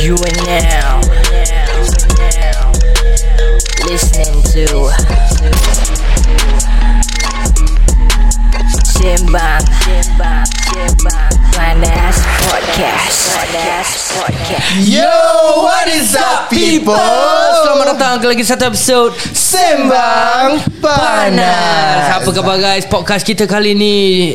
You are now. Listening to Simbang Panas Podcast. Panas Podcast. Yo, what is up people? Selamat datang ke lagi satu episod Sembang Panas. Apa khabar guys? Podcast kita kali ni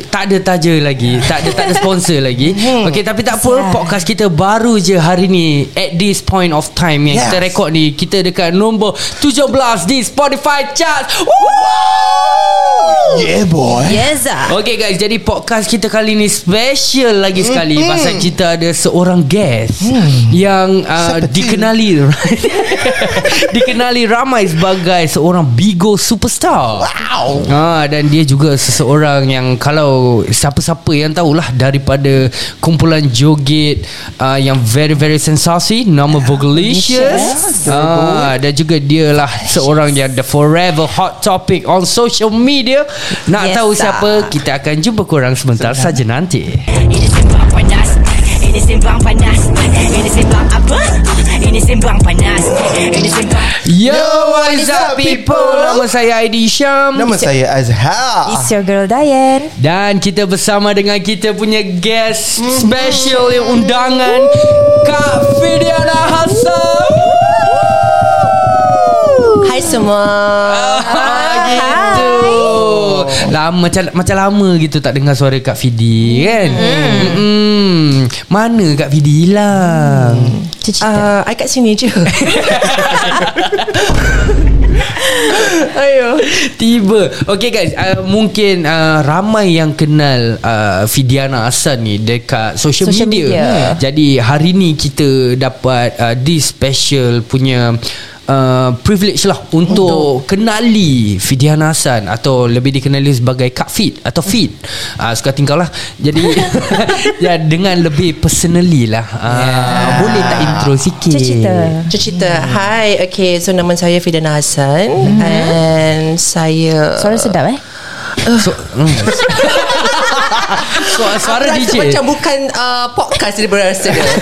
tak ada taja lagi, tak ada tak ada sponsor lagi. Hmm. Okey, tapi tak apa, podcast kita baru je hari ni at this point of time yang Yes. kita rekod ni, kita dekat nombor 17 di Spotify chart. Woo! Yeah boy. Yes, ah. Okay guys Jadi podcast kita kali ni Special lagi sekali Mm-mm. Pasal kita ada seorang guest Hmm. Yang uh, dikenali Dikenali ramai sebagai Seorang Bigo superstar Wow. Ah dan dia juga seseorang yang kalau siapa-siapa yang tahulah daripada kumpulan joget uh, yang very very sensasi nama Vogalicious. Ah dan juga dia lah seorang yang the forever hot topic on social media. Nak Yes, tahu siapa? Kita akan jumpa korang sebentar saja nanti. Ini sembang panas Ini sembang panas Ini sembang apa? Ini sembang panas Ini sembang Yo, what is up people? Nama saya Aidi Syam. Nama saya Azhar. It's your girl Diane. Dan kita bersama dengan kita punya guest special yang undangan Kak Fidiana Hassan. Hai semua. Gitu. Lama macam macam lama gitu tak dengar suara Kak Fidi kan. Hmm. Mana Kak Fidi hilang? Uh, I kat sini je. Ayo Tiba Okay guys uh, Mungkin uh, Ramai yang kenal uh, Fidiana Hassan ni Dekat social, Social media. media. Jadi hari ni kita dapat uh, This special punya Uh, privilege lah untuk, kenali Fidiana Hassan atau lebih dikenali sebagai Kak Fit atau Fit uh, suka tingkau lah. Jadi ya dengan lebih personally lah. Uh, boleh tak intro sikit? Cerita. Cerita Hai Okay So nama saya Fidana Hassan And saya Suara sedap eh? so, mm. suara Rasa DJ macam bukan uh, podcast dia berasa dia.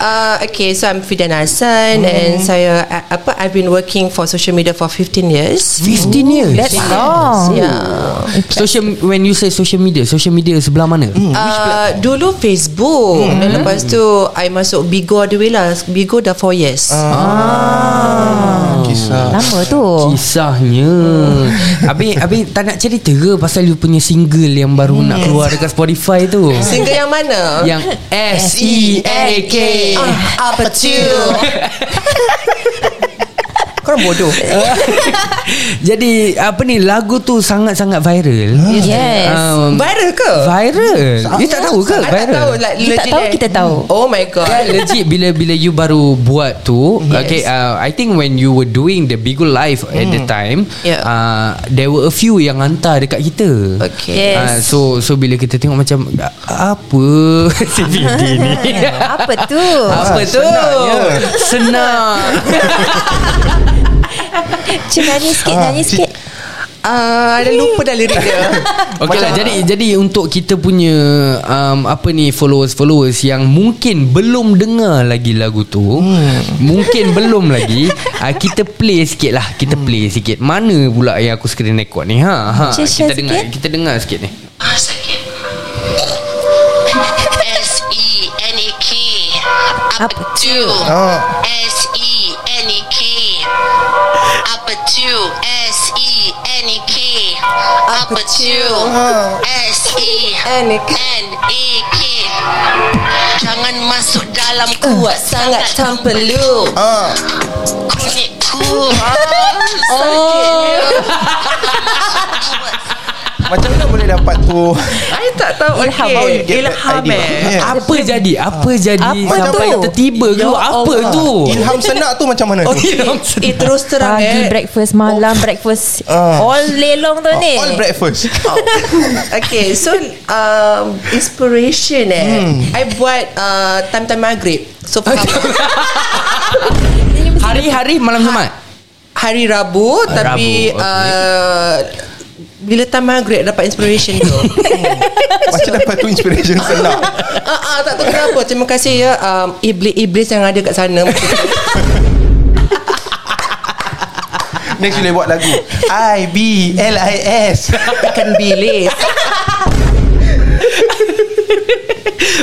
Uh, okay, so I'm Fidana Hassan and saya uh, apa I've been working for social media for 15 years. 15 years That's long. Yeah. Social when you say social media, social media sebelah mana? Uh, dulu Facebook Dan lepas tu I masuk Bigo ada way lah Bigo dah 4 years Ah. Kisah. Lama tu. Kisahnya Habis Habis tak nak cerita ke Pasal you punya single Yang baru nak keluar Dekat Spotify tu Single yang mana? Yang S-E-A-K Ah, Apa tu? Korang bodoh Jadi Apa ni Lagu tu sangat-sangat viral Yes. um, Viral ke? Viral You tak tahu ke I tak viral tahu like, You tak tahu, eh. kita tahu. Oh my god Kan legit bila bila you baru buat tu Yes. okay uh, I think when you were doing the Bigo live at the time Yeah. uh, there were a few yang hantar dekat kita Okay Yes. Uh, so so bila kita tengok macam "A- apa Vidi ni Apa tu? apa tu senangnya. senang Cik nyanyi sikit, nyanyi sikit. Ah, Ada lupa dah lirik dia Okay lah jadi jadi untuk kita punya um, apa ni followers followers yang mungkin belum dengar lagi lagu tu hmm. mungkin belum lagi uh, kita play sikit lah kita play sikit mana pula yang aku screen record ni ha ha Cik, kita dengar sikit. kita dengar sikit ni S-E-N-E-K Apa Apa tu? Ah. S-E-N-E-K Apa tu? S-E-N-E-K Apa tu? S-E-N-E-K Jangan masuk dalam kuat sangat tanpa lu Ah. Kulitku Macam mana boleh dapat tu? I tak tahu Ilham. okay. How you get Ilham eh Yeah. apa jadi apa jadi Apa sampai tu? tertiba Ya tu apa Allah. tu Ilham senak tu macam mana oh tu? ilham Eh terus terang Pagi eh breakfast, malam breakfast. Ah. All lelong tu ni. All breakfast. Okay so um, Inspiration eh I buat uh, Time-time maghrib So faham hari-hari malam Jumaat Hari Rabu Tapi Rabu, okay. uh, bila time maghrib dapat inspiration tu. Macam dapat tu inspiration senang ah, ah, tak tahu kenapa. Terima kasih ya um, iblis-iblis yang ada kat sana. Next boleh buat lagu I-B-L-I-S Ikan bilis.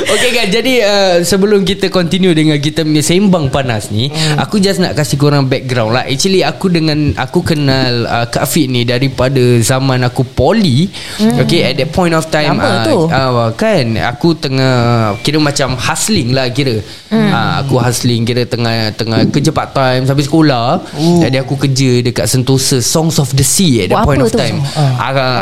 Okay kan Jadi uh, Sebelum kita continue Dengan kita punya Sembang panas ni hmm. Aku just nak kasih korang background lah Actually aku dengan Aku kenal uh, Kak Fit ni Daripada zaman aku poli hmm. Okay at that point of time Lama tu. uh, Kan Aku tengah Kira macam hustling lah kira hmm. uh, Aku hustling Kira tengah Tengah kerja part time Sampai sekolah Ooh. Jadi aku kerja Dekat Sentosa Songs of the Sea At that Buat point of tu? time uh,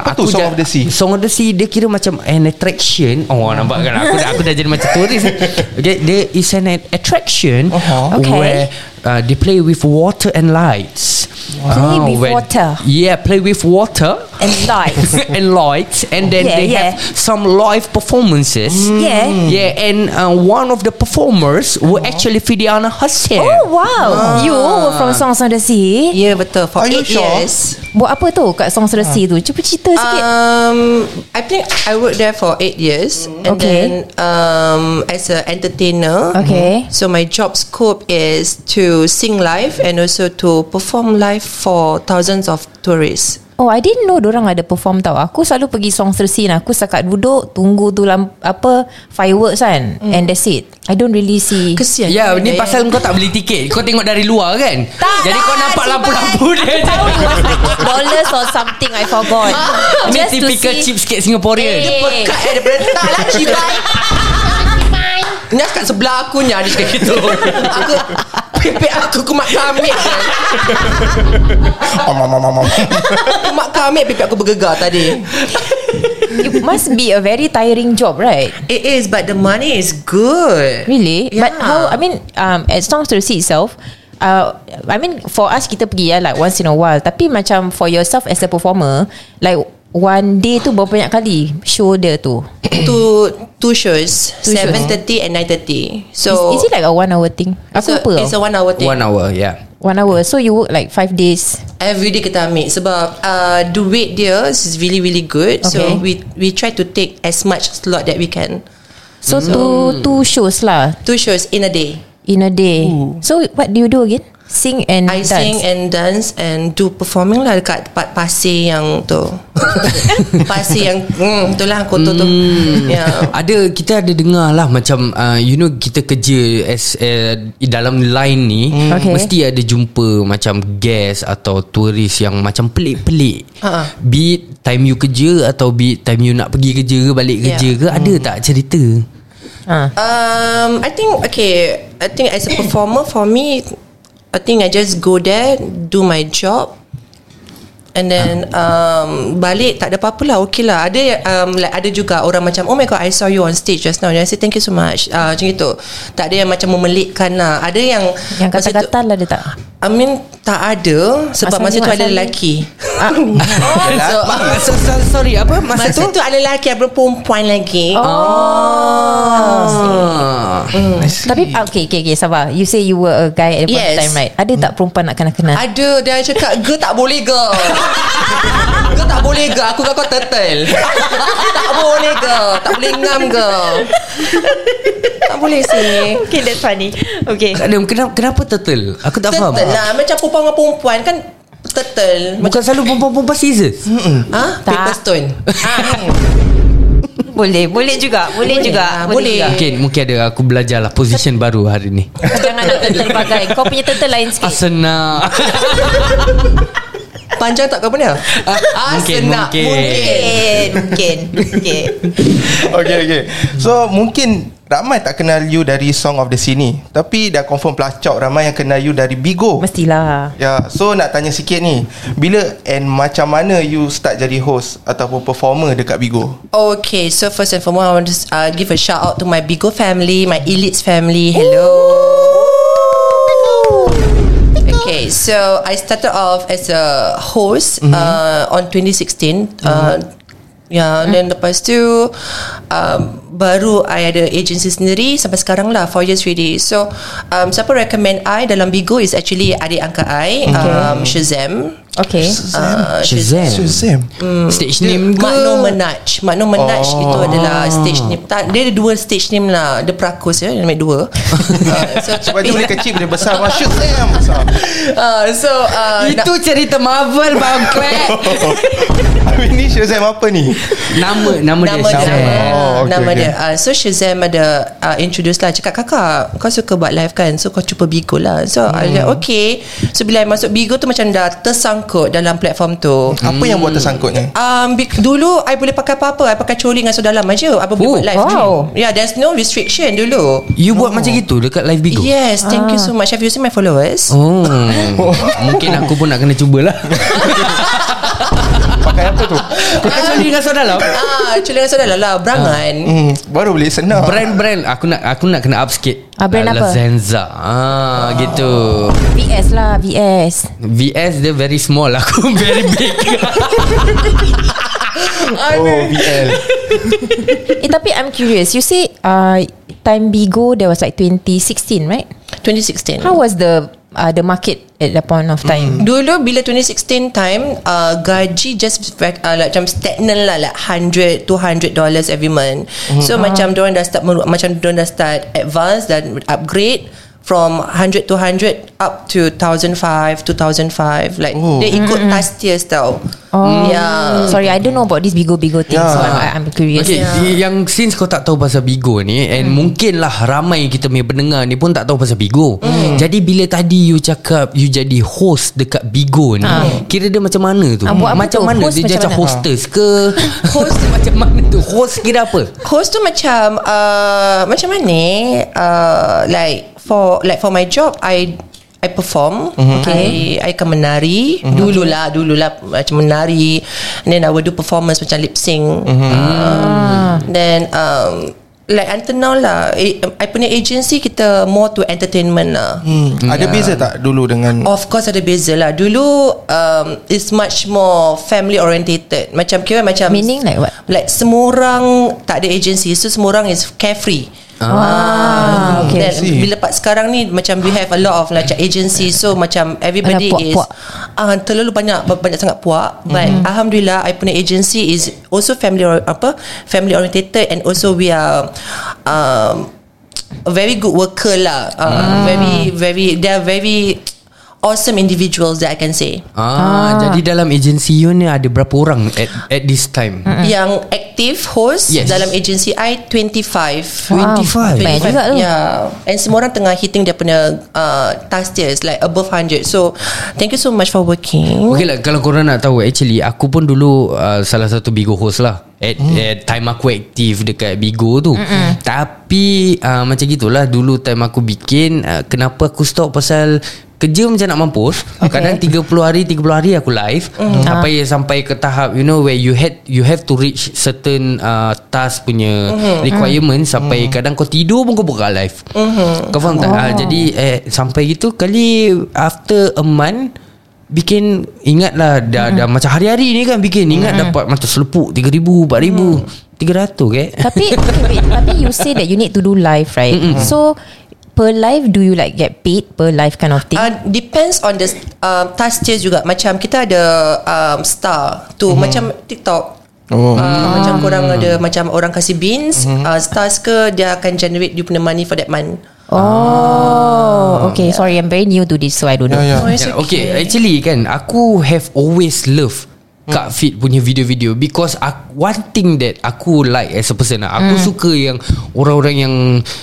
Apa tu Song of the Sea? Song of the Sea Dia kira macam An attraction Oh nampak kan Aku dah, aku dah jadi macam turis Okay There is an attraction Uh-huh. Okay. Where uh, They play with water and lights Play with when- water. Yeah play with water And lights and lights and then Yeah, they yeah. have some live performances. Yeah. yeah and uh, one of the performers were actually Fidiana herself Oh wow. You were from Songs on the Sea Ya yeah, betul. For Are you 8 sure? years. Buat apa tu Kat Songs on the Sea tu? Cuba cerita sikit. Um, I think I worked there for 8 years. And Okay. then um, as an entertainer. Okay. So my job scope is to sing live and also to perform live for thousands of tourists. Oh I didn't know Diorang ada perform tau Aku selalu pergi Songs on the Sea Aku sekat duduk Tunggu tu lamp, Apa Fireworks kan And that's it I don't really see Kesian. Ya, ni Eh, pasal kau tak beli tiket. Kau tengok dari luar kan? Tak, Jadi kau tak, nampak Cibai. lampu-lampu dia. Aku tahu it was like dollars or something I forgot Ni Just to typical see cheapskate Singaporean. Eh. Pekat eh daripada tak lah cibai. Ni kat sebelah aku ni ada cakap gitu. Aku pipik aku kumat om, om. Kumat kamik pipik aku bergegar tadi. It must be a very tiring job right It is but the money is good. Really? Yeah. But how? I mean, um, at Songs to the Sea itself, uh, I mean, for us kita pergi ya, like once in a while. Tapi macam for yourself as a performer, like one day tu berapa banyak kali show dia tu? two two shows, Two shows. seven thirty and nine thirty. So is, is it like a one hour thing? Aku it's a, lupa. it's a one hour thing. One hour, yeah. One hour. So you work like five days. Every day kita ambil sebab uh, duit dia is really really good. Okay. So we we try to take as much slot that we can. So two two shows lah Two shows in a day. in a day. So what do you do again? Sing and I dance. sing and dance and do performing lah dekat tempat pasir yang tu. pasir yang hmm, itulah kotor tu. Yeah. Ada kita ada dengar lah macam uh, you know kita kerja as uh, dalam line ni Okay. mesti ada jumpa macam guest atau turis yang macam pelik-pelik. Ha. Be it time you kerja atau be it time you nak pergi kerja ke balik Yeah. kerja ke ada tak cerita? Ah. Um, I think okay. I think as a performer, for me, I think I just go there, do my job, and then um, balik tak ada apa-apa lah. Okay lah. Ada um, like ada juga orang macam, oh my god, I saw you on stage just now. And I say thank you so much. Uh, macam itu. Tak ada yang macam memelitkan lah. Ada yang Yang kata-kata lah dia tak. I mean tak ada sebab Asal masa tu tengok ada lelaki. Ah. so, so, so, sorry apa masa, masa tu ada lelaki ada perempuan lagi. Ah. Tapi ah, okay, okay, okay, sabar. You say you were a guy at the Yes. time, right? Ada tak perempuan nak kenal-kenal? Ada dia cakap Ge tak boleh ge Ge tak boleh ge Aku kau turtle Tak boleh ge Tak boleh ngam ge Tak boleh sih Okay, that's funny. Okay. Tak ada kenapa, kenapa turtle? Aku tak faham. Turtle lah Macam perempuan dengan perempuan Kan turtle Bukan selalu perempuan-perempuan scissors. Ha? Tak. Paper stone Boleh, boleh juga, boleh, Boleh juga, lah, boleh. juga. Mungkin mungkin ada aku belajar lah position baru hari ni. Jangan nak bagai. Kau punya turtle lain sikit. Asana. Panjang tak kau punya? Ah, Mungkin, senak. mungkin. Mungkin, mungkin. Okay. Okay okay So mungkin Ramai tak kenal you dari Song of the Sea ni Tapi dah confirm pelacak Ramai yang kenal you dari Bigo Mestilah. Ya, so nak tanya sikit ni Bila and macam mana you start jadi host Ataupun performer dekat Bigo Okay, so first and foremost, I want to uh, give a shout out to my Bigo family, my Elites family. Hello. Okay, so I started off as a host uh, on 2016. Uh, yeah, then lepas tu um, baru I ada agency sendiri sampai sekarang lah 4 years already. So um, siapa recommend I dalam Bigo is actually adik angkat I um, Shazam. Okay. Uh, Shazam? Shazam. Stage name ke? Makno Menaj. Makno Menaj Oh. itu adalah stage name. Tak, Dia ada dua stage name lah. Dia perakus ya Dia ambil dua. Uh, so, Sebab dia boleh kecil Boleh besar. Wah Shazam. Uh, So uh, Itu cerita Marvel Habis ni Shazam apa ni? Nama Nama dia Nama dia Shazam. nama, Oh, okay, nama okay. dia uh, So Shazam ada uh, Introduce lah. Cakap kakak Kau suka buat live kan? So kau cuba Bigo lah. So hmm. I like okay. So bila I masuk Bigo tu Macam dah tersangkut Dalam platform tu. Apa yang buat tersangkutnya? Um, bi- dulu I boleh pakai apa-apa. I pakai coli dengan seluar dalam aja. I boleh Oh, buat live wow. stream Yeah there's no restriction dulu. You buat macam gitu Dekat live Bigo? Yes Thank you so much. Have you seen my followers? Oh. Mungkin aku pun nak kena cubalah Pakai apa tu? Pakai coli dengan soda dalam ah, Coli dengan seluar dalam lah Berangan. Hmm, Baru boleh senang. Brand-brand Aku nak aku nak kena up sikit. Ah, brand apa? Lazenza ah, Gitu. VS lah VS VS dia very small Aku very big. Oh VL Eh tapi I'm curious. You say uh, Time Bigo There was like 2016 right? 2016 How was the uh, The market At that point of time. Dulu bila 2016 time uh, Gaji just uh, like, Macam stagnant lah Like 100 200 dollars every month. So macam Diorang dah start Macam diorang dah start Advance Dan upgrade From 100 to 100 Up to 1005 2005 Like Oh. Dia ikut task tiers tau. Oh. Yeah. Sorry I don't know about this Bigo-Bigo thing Yeah. So I'm, I'm curious. Okay Yang since kau tak tahu pasal Bigo ni And mungkin lah Ramai kita punya pendengar ni Pun tak tahu pasal Bigo. Jadi bila tadi You cakap You jadi host Dekat Bigo ni Kira dia macam mana tu? Apa Macam tu? mana? Host Dia macam macam mana? hostess ke? Host. Tu macam mana tu? Host kira apa? Host tu macam uh, Macam mana uh, Like For like for my job I I perform okay. I, I akan menari. Dululah Dululah Macam menari. And then I will do performance Macam lip sync. Uh, Then um, Like until now lah I, I punya agency Kita more to entertainment lah. Hmm. Ada beza tak dulu dengan Of course ada beza lah. Dulu um, It's much more Family orientated. Macam kira macam Meaning like what? Like semua orang Tak ada agency So semua orang is carefree Ah, okay. Then, See. bila part sekarang ni macam we have a lot of macam agency so macam everybody Alah, is ah terlalu banyak banyak sangat puak but Mhm. alhamdulillah I punya agency is also family or- apa family orientated and also we are um a very good worker lah uh, very very they are very awesome individuals that I can say. Ah, Jadi dalam agensi you ni Ada berapa orang At, at this time? Yang active host Yes. dalam agency I 25 Wow, 25. Banyak juga tu. Yeah. And semua orang tengah hitting dia punya uh, Task tiers Like above 100 So Thank you so much for working. Okay lah Kalau korang nak tahu Actually Aku pun dulu uh, Salah satu Bigo host lah At, hmm. at time aku aktif Dekat Bigo tu Mm-mm. Tapi uh, Macam gitulah Dulu time aku bikin uh, Kenapa aku stop Pasal Kerja macam nak mampus okay. Kadang 30 hari 30 hari aku live mm. Sampai sampai ke tahap You know where you had You have to reach Certain uh, Task punya mm-hmm. Requirement Sampai mm. kadang kau tidur pun Kau buka live mm-hmm. Kau faham tak uh, Jadi eh, Sampai gitu Kali After a month Bikin Ingatlah dah, dah macam hari-hari ni kan Bikin Ingat dapat Macam selepuk 3,000 4,000 300 ke? Tapi okay, wait, Tapi you say that You need to do live right? So Per live Do you like get paid Per live kind of thing? Uh, depends on the uh, task tiers juga. Macam kita ada um, Star tu Macam TikTok. Oh. Uh, Macam korang ada Macam orang kasih beans uh, Stars ke Dia akan generate You punya money for that month Oh Okay. sorry I'm very new to this So I don't know. Ya. Ya Oh, it's Yeah, okay. Actually kan Aku have always love Kak Fit punya video-video. Because aku, One thing that Aku like as a person lah, Aku suka yang Orang-orang yang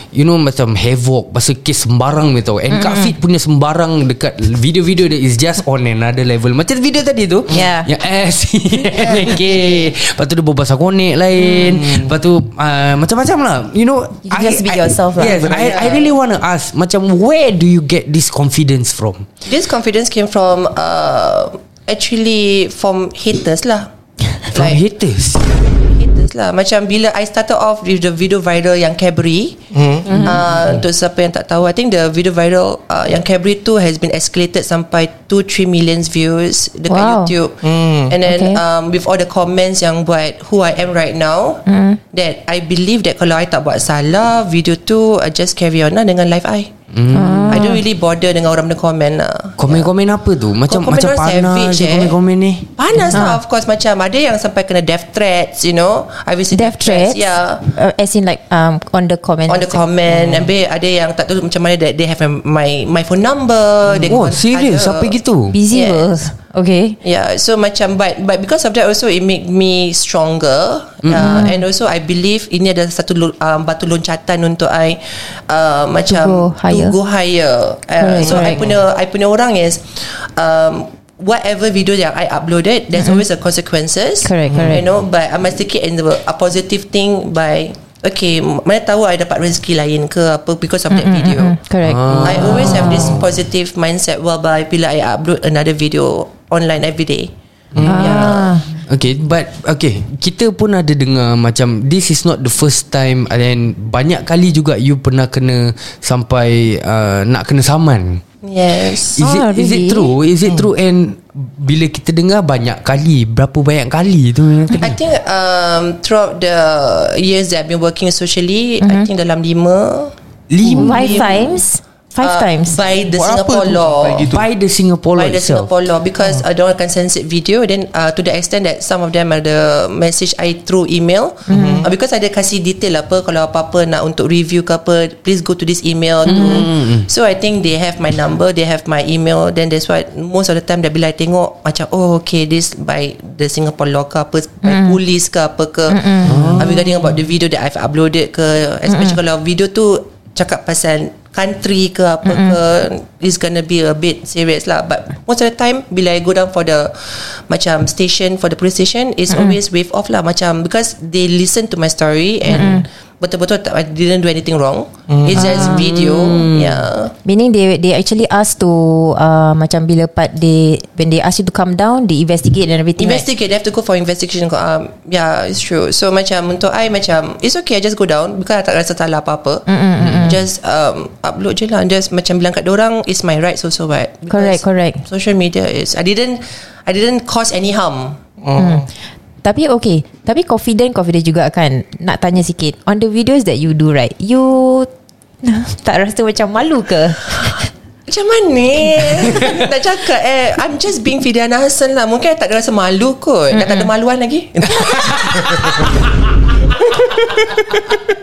You know macam Havoc Pasal kes sembarang ni tau. And Kak Fit punya sembarang Dekat video-video dia Is just on another level. Macam video tadi tu. Yeah. Yang S. Okay. Lepas tu dia berbual pasal konek lain. Lepas tu uh, Macam-macam lah. You know You just be yourself lah. Yes I, I really want to ask Macam where do you get this confidence from? This confidence came from uh, Actually From haters lah From haters haters consequences lah. Macam bila I started off with the video viral yang Cadbury. Mm-hmm. Uh, untuk siapa yang tak tahu, I think the video viral uh, yang Cadbury tu has been escalated sampai 2-3 million views dekat Wow. YouTube. And then Okay. um, with all the comments yang buat who I am right now, that I believe that kalau I tak buat salah, video tu I just carry on lah dengan live I. I don't really bother dengan orang benda komen lah. Komen-komen apa tu? Macam Komen macam orang panas savage, je eh. komen-komen ni. Panas lah Of course Macam ada yang sampai Kena death threats You know I received Death threats Yeah uh, As in like um, On the comment On the comment hmm. Habis ada yang tak tahu Macam mana that They have my My phone number they Oh, ada. Sampai gitu? Busy Yes. yes. Okay Yeah so macam But but because of that also It make me stronger mm-hmm. uh, And also I believe Ini adalah satu um, Batu loncatan untuk I uh, Macam go higher. To go higher uh, Correct, So I correct. punya I punya orang is um, Whatever video yang I uploaded There's always a consequences Correct, correct. You know But I must take it in the, A positive thing By Okay Mana tahu I dapat rezeki lain ke Apa Because of that video. Correct. I always have this positive mindset whereby bila I upload another video online every day. ah. Okay but Okay Kita pun ada dengar Macam This is not the first time And then Banyak kali juga You pernah kena Sampai uh, Nak kena saman Yes. Is it Ah, is it really? true? Is it true and bila kita dengar banyak kali, berapa banyak kali tu? I think um, throughout the years that I've been working socially, I think dalam lima Lima Five times Five uh, times by the Buat apa Singapore tu law. gitu? by the Singapore law by the itself. Singapore law because uh, diorang akan censored video then uh, to the extent that some of them ada message I through email mm-hmm. uh, because ada kasih detail apa kalau apa-apa nak untuk review ke apa please go to this email mm-hmm. so I think they have my number they have my email then that's why most of the time bila I tengok macam oh okay this by the Singapore law ke apa by police ke apa ke mm-hmm. uh, regarding about the video that I've uploaded ke especially mm-hmm. kalau video tu cakap pasal country ke apa mm-hmm. ke is gonna be a bit serious lah but most of the time bila I go down for the macam station for the police station is mm-hmm. always wave off lah macam because they listen to my story and mm-hmm. Betul-betul tak, I didn't do anything wrong mm. it's just video yeah Meaning they they actually ask to uh, macam bila part they when they ask you to come down, they investigate and everything. investigate they have to go for investigation um, yeah it's true so macam untuk I macam it's okay I just go down because I tak rasa salah apa-apa mm-hmm. just um, upload je lah just macam bilang kat orang it's my rights also right Right? Correct, Because correct. social media is I didn't I didn't cause any harm Hmm. Tapi okay. Tapi confident Confident juga kan Nak tanya sikit. On the videos that you do right You Tak rasa macam malu ke? Macam mana? Nak cakap eh. I'm just being Fidiana Hassan lah. Mungkin tak ada rasa malu kot. Dah tak ada maluan lagi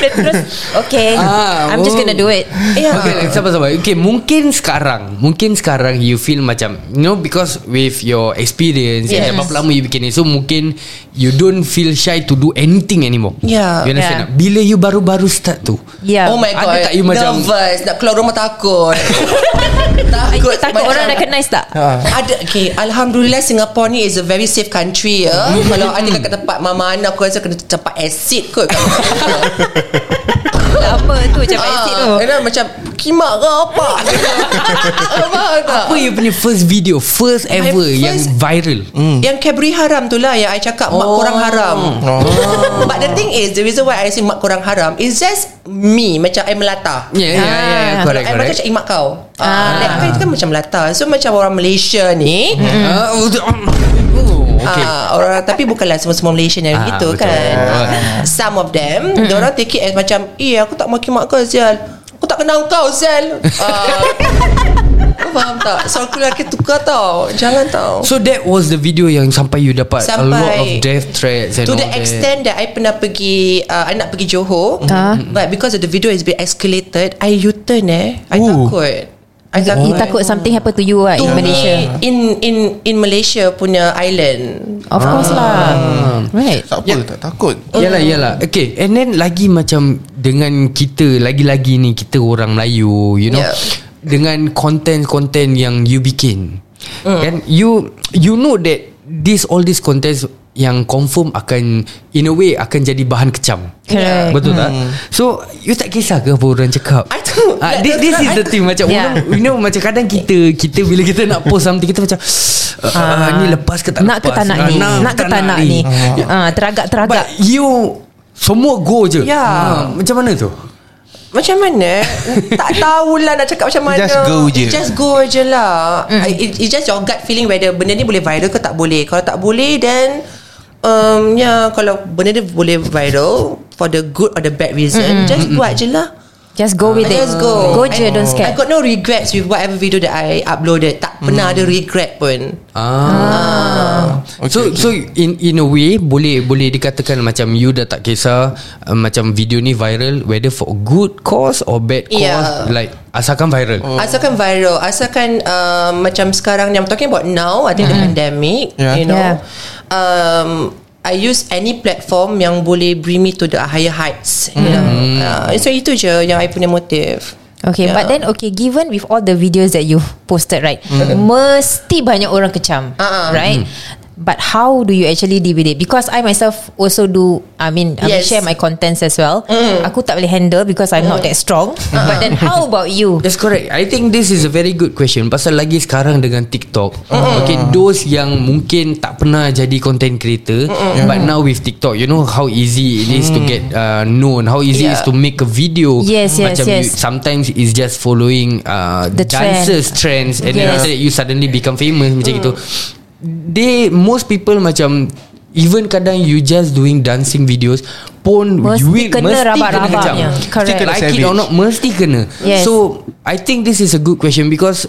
Dan terus Okay Ah, I'm just oh. gonna do it Yeah Okay, sabar-sabar. Okay, mungkin sekarang, mungkin sekarang you feel macam, you know, because with your experience Yes. and berapa lama you bikin ni, so mungkin you don't feel shy to do anything anymore. Yeah. You understand Yeah. Bila you baru-baru start tu, Yeah Oh my Ada god tak you macam- Nervous Nak keluar rumah takut Takut Takut orang recognize tak Ada Okay Alhamdulillah Singapore ni Is a very safe country ya. Kalau ada kat tempat Mama Ana Aku rasa kena tempat acid kot. Lama tu macam acid tu. Ah, and macam Kimak ke apa? Apa tak? apa you punya first video, first ever first- yang viral? Yang Cadbury haram tu lah Yang I cakap Mak Oh. korang haram. But the thing is The reason why I say Mak korang haram Is just me Macam I melata. Yeah, yeah, yeah, yeah, Ah. correct, I macam correct. cakap imak kau. Ah. That kan itu kan macam melata. So macam orang Malaysia ni Ah, oh, okay. Ah, orang tapi bukanlah semua-semua Malaysian yang Ah, gitu betul. kan. Some of them, mm orang take it as macam, "Eh, aku tak maki mak kau Zal. Aku tak kenal kau Zal." Ah. Kau faham tak? So aku lelaki tukar tau. Jangan tau. So that was the video yang sampai you dapat a lot of Sampai- death threats and To the that. extent that I pernah pergi uh, I nak pergi Johor Ah. But because of the video is been escalated I U-turn eh I Ooh. takut I You takut something happen to you lah to In Malaysia? me, in in in Malaysia punya island. Of course lah. Right. Tak apa tak takut. Yalah yalah. Okay and then lagi macam Dengan kita Lagi-lagi ni Kita orang Melayu You know. Yeah. Dengan konten-konten yang you bikin. Kan You You know that This all this content yang confirm akan in a way akan jadi bahan kecam. Correct. Betul tak? So you tak kisah ke apa orang cakap? I. Ah, Like, this, this is the thing macam Yeah. orang you know macam kadang kita kita bila kita nak post something kita macam uh, ni lepas ke tak Nak ke lepas? tak nak Ah, ni Nak ke tak nak ni Ah, Teragak-teragak But you semua go je. Ya. Ah, macam mana tu? Macam mana Tak tahulah nak cakap macam mana Just go je. Just go je lah mm. it, It's just your gut feeling Whether benda ni boleh viral ke tak boleh Kalau tak boleh Then um, Ya yeah, Kalau benda ni boleh viral For the good or the bad reason mm. Just buat je lah Just go with it Just go Go je I, don't I scare got no regrets With whatever video that I uploaded Tak pernah ada regret pun Ah. So so in in a way boleh boleh dikatakan macam you dah tak kisah uh, macam video ni viral whether for good cause or bad cause Yeah. like asalkan viral. Oh. Asalkan viral Asalkan uh, Macam sekarang ni I'm talking about now I think the pandemic Yeah. You know Yeah. um, I use any platform Yang boleh bring me to the higher heights You know. Uh, So itu je Yang I punya motif. Okay Yeah. but then Okay given with all the videos That you posted right Mesti banyak orang kecam ah. Right But how do you actually deal with it? Because I myself Also do I mean I Yes. share my contents as well. Aku tak boleh handle Because I'm not that strong. But then how about you? That's correct. I think this is a very good question. Pasal lagi sekarang dengan TikTok. Okay Those yang mungkin Tak pernah jadi content creator But now with TikTok You know how easy it is To get uh, known How easy it is Yeah. to make a video. Yes, yes, Macam yes. You, sometimes it's just following uh, The trend. Dancers trends And then Yes. after that You suddenly become famous Macam itu They Most people macam Even kadang you just doing dancing videos pun Mesti you will- kena mesti kena rabak-rabaknya. kejam. Correct. Mesti kena like it savage. or not mesti kena. Yes. So I think this is a good question because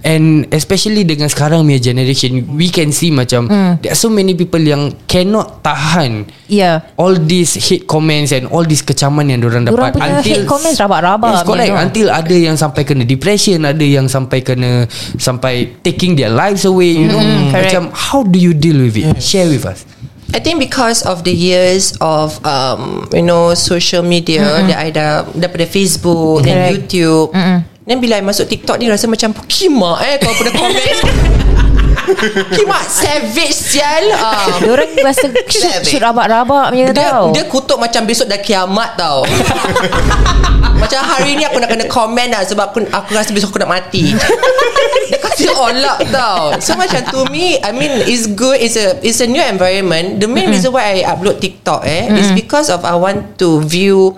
and especially dengan sekarang punya generation we can see macam Hmm. there are so many people yang cannot tahan Yeah all these hate comments and all these kecaman yang diorang Diorang dapat punya hate comments rabak-rabak yes, correct until ada yang sampai kena depression ada yang sampai kena sampai taking their lives away you know Mm-hmm. correct. macam how do you deal with it share with us I think because of the years of um, you know social media mm-hmm. that I dah daripada Facebook mm-hmm. dan Correct. YouTube. Mm-hmm. Dan bila I masuk TikTok ni rasa macam kimak eh kalau pada komen. kimak savage sial. Ah. Diorang rasa shoot, shoot rabak-rabak punya Dia, tau dia kutuk macam besok dah kiamat tau Macam hari ni aku nak kena komen lah Sebab aku, aku rasa besok aku nak mati. Dia kasi all up tau. So macam to me I mean it's good. It's a it's a new environment. The main reason why I upload TikTok eh Is because of I want to view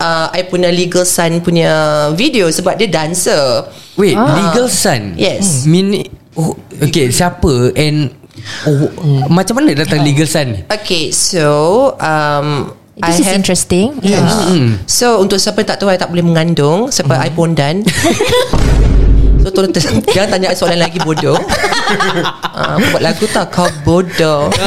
uh, I punya legal son punya video Sebab dia dancer. Wait legal son? Yes. Mini, oh, okay siapa and oh, macam mana datang legal son ni? Okay so um, This is interesting. Yeah. Uh, So untuk siapa yang tak tahu I tak boleh mengandung Sebab I pondan So tolong ter- Jangan tanya I soalan lagi bodoh. Uh, buat lagu tak? Kau bodoh.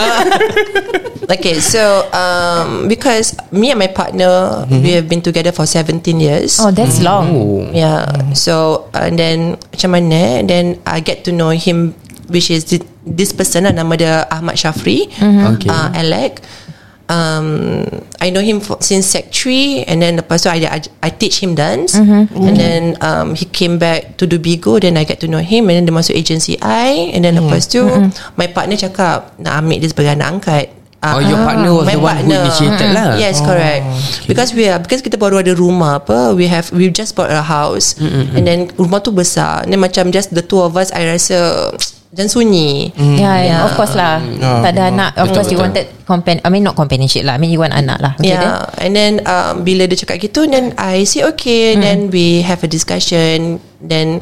Okay so um, Because Me and my partner We have been together for 17 years. Oh that's long. Oh. Yeah So And then Macam mana? Then I get to know him Which is thi- This person lah Nama dia Ahmad Shafri. Okay. uh, Alec um, I know him for, since sec 3 And then lepas tu I, I, I teach him dance. And then um, He came back to do Bigo Then I get to know him And then dia masuk agency I And then lepas tu My partner cakap Nak ambil dia sebagai anak angkat. Oh, your partner was the one who initiated lah. Yes, correct. Because we are because kita baru ada rumah apa, we have we just bought a house. And then rumah tu besar. Then macam just the two of us I rasa dan sunyi. Yeah, yeah, Yeah. of course lah. Ah, tak ada anak. Of Betul, course you wanted compan. I mean not companionship lah. I mean you want anak lah. Okay, yeah, and then um, bila dia cakap gitu, then I say okay, then we have a discussion, then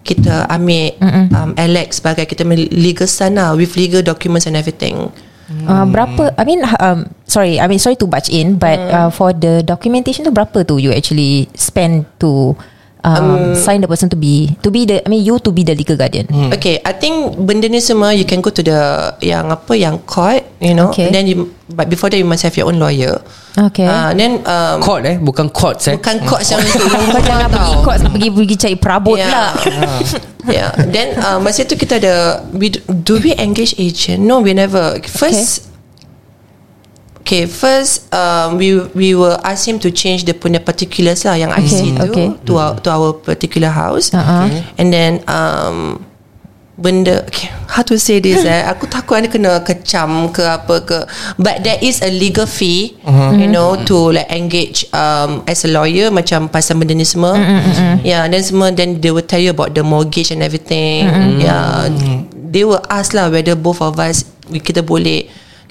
kita ambil um, Alex sebagai kita legal son lah with legal documents and everything. Uh, berapa I mean um, Sorry I mean sorry to batch in But uh, for the documentation tu Berapa tu you actually Spend to um, Sign the person to be To be the I mean you to be the legal guardian Okay, I think benda ni semua you can go to the yang apa yang court, you know. Okay. And then you but before that you must have your own lawyer. Okay Uh, then um, court eh bukan court eh bukan court yang untuk Kau jangan pergi court Pergi pergi cari perabot Yeah. lah yeah. Then uh, masa tu kita ada we, do- do we engage agent? No, we never. First Okay, first um, we we will ask him to change the punya particulars lah yang IC tu okay. to our to our particular house. Uh-uh. And then um, benda okay, how to say this eh aku takut ada kena kecam ke apa ke but there is a legal fee uh-huh. you know to like engage um, as a lawyer macam pasal benda ni semua mm-hmm. yeah then semua then they will tell you about the mortgage and everything mm-hmm. yeah they will ask lah whether both of us kita boleh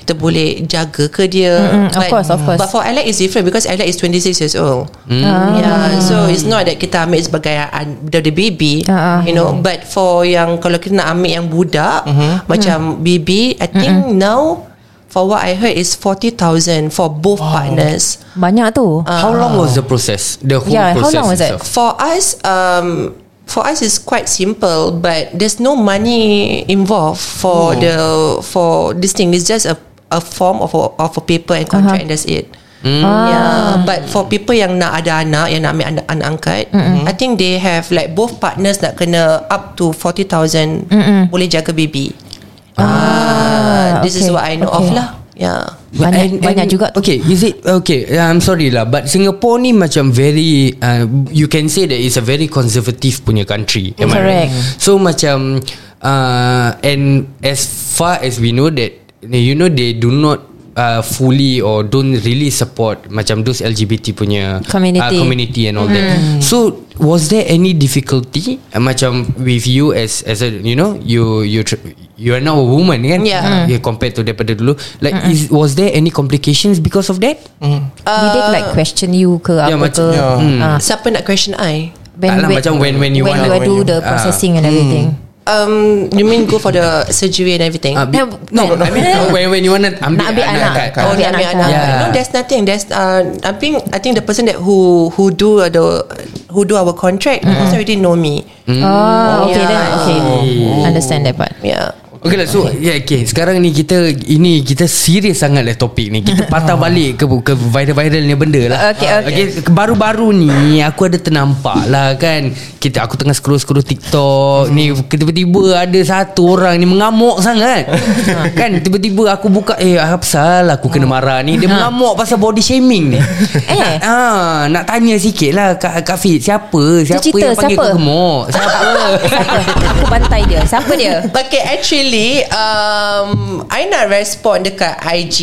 kita boleh jaga ke dia? Mm-mm, of course, of course. but for Alec is different because Alec is 26 years old. Ah. yeah so it's not that kita ambil sebagai the, the baby Ah, ah. you know. But for yang kalau kita nak ambil yang budak macam baby I think now for what I heard is 40,000 for both partners. Banyak tu. How long was the process? The whole Yeah, how process long was that? itself? for us um for us is quite simple but there's no money involved for the for this thing. It's just a a form of a, of a paper and contract and that's it Yeah, but for people yang nak ada anak yang nak ambil anak, anak angkat, I think they have like both partners nak kena up to 40,000 boleh jaga baby. Ah, this is okay, what I know okay. of lah. Yeah. Banyak- banyak juga tu. Okay Is it Okay I'm sorry lah But Singapore ni macam very uh, You can say that It's a very conservative punya country Am I right? Correct. So macam uh, And as far as we know that You know they do not uh, Fully or don't really support Macam those LGBT punya Community. uh, Community and all that So Was there any difficulty uh, Macam with you as as a you know you you tr- you are now a woman kan Yeah. yeah, compared to daripada dulu like is, was there any complications because of that Did they like question you ke Ya, apa macam- ke ya. Hmm. Siapa nak question I? Tak lah, macam when- when you when wanna- you when do you- the ah. processing and everything Um, you mean go for the surgery and everything? uh, be, No, no, no, I mean when when you want to ambil Nak ambil anak. kan? Oh, Ambil dia ambil anak anak. Yeah. No, there's nothing. There's uh, I think I think the person that who who do the who do our contract mm already know me. Oh okay Yeah. then okay Understand that part Yeah. Okay lah So yeah, okay. Sekarang ni kita Ini kita serius sangat lah topik ni. Kita patah balik ke, ke viral-viral ni benda lah. Okay, okay. Baru-baru ni Aku ada ternampak lah kan. Kita Aku tengah scroll-scroll TikTok Ni. Tiba-tiba ada satu orang ni Mengamuk sangat. Kan tiba-tiba aku buka Eh apa pasal aku kena marah ni? Dia mengamuk pasal body shaming ni. Eh. ah, Nak tanya sikit lah Kak, Kak Fit Siapa? Siapa cerita, yang panggil siapa? kau gemuk? Siapa? Siapa? Aku bantai dia. Siapa dia? Okay, actually, um, I nak respond dekat IG.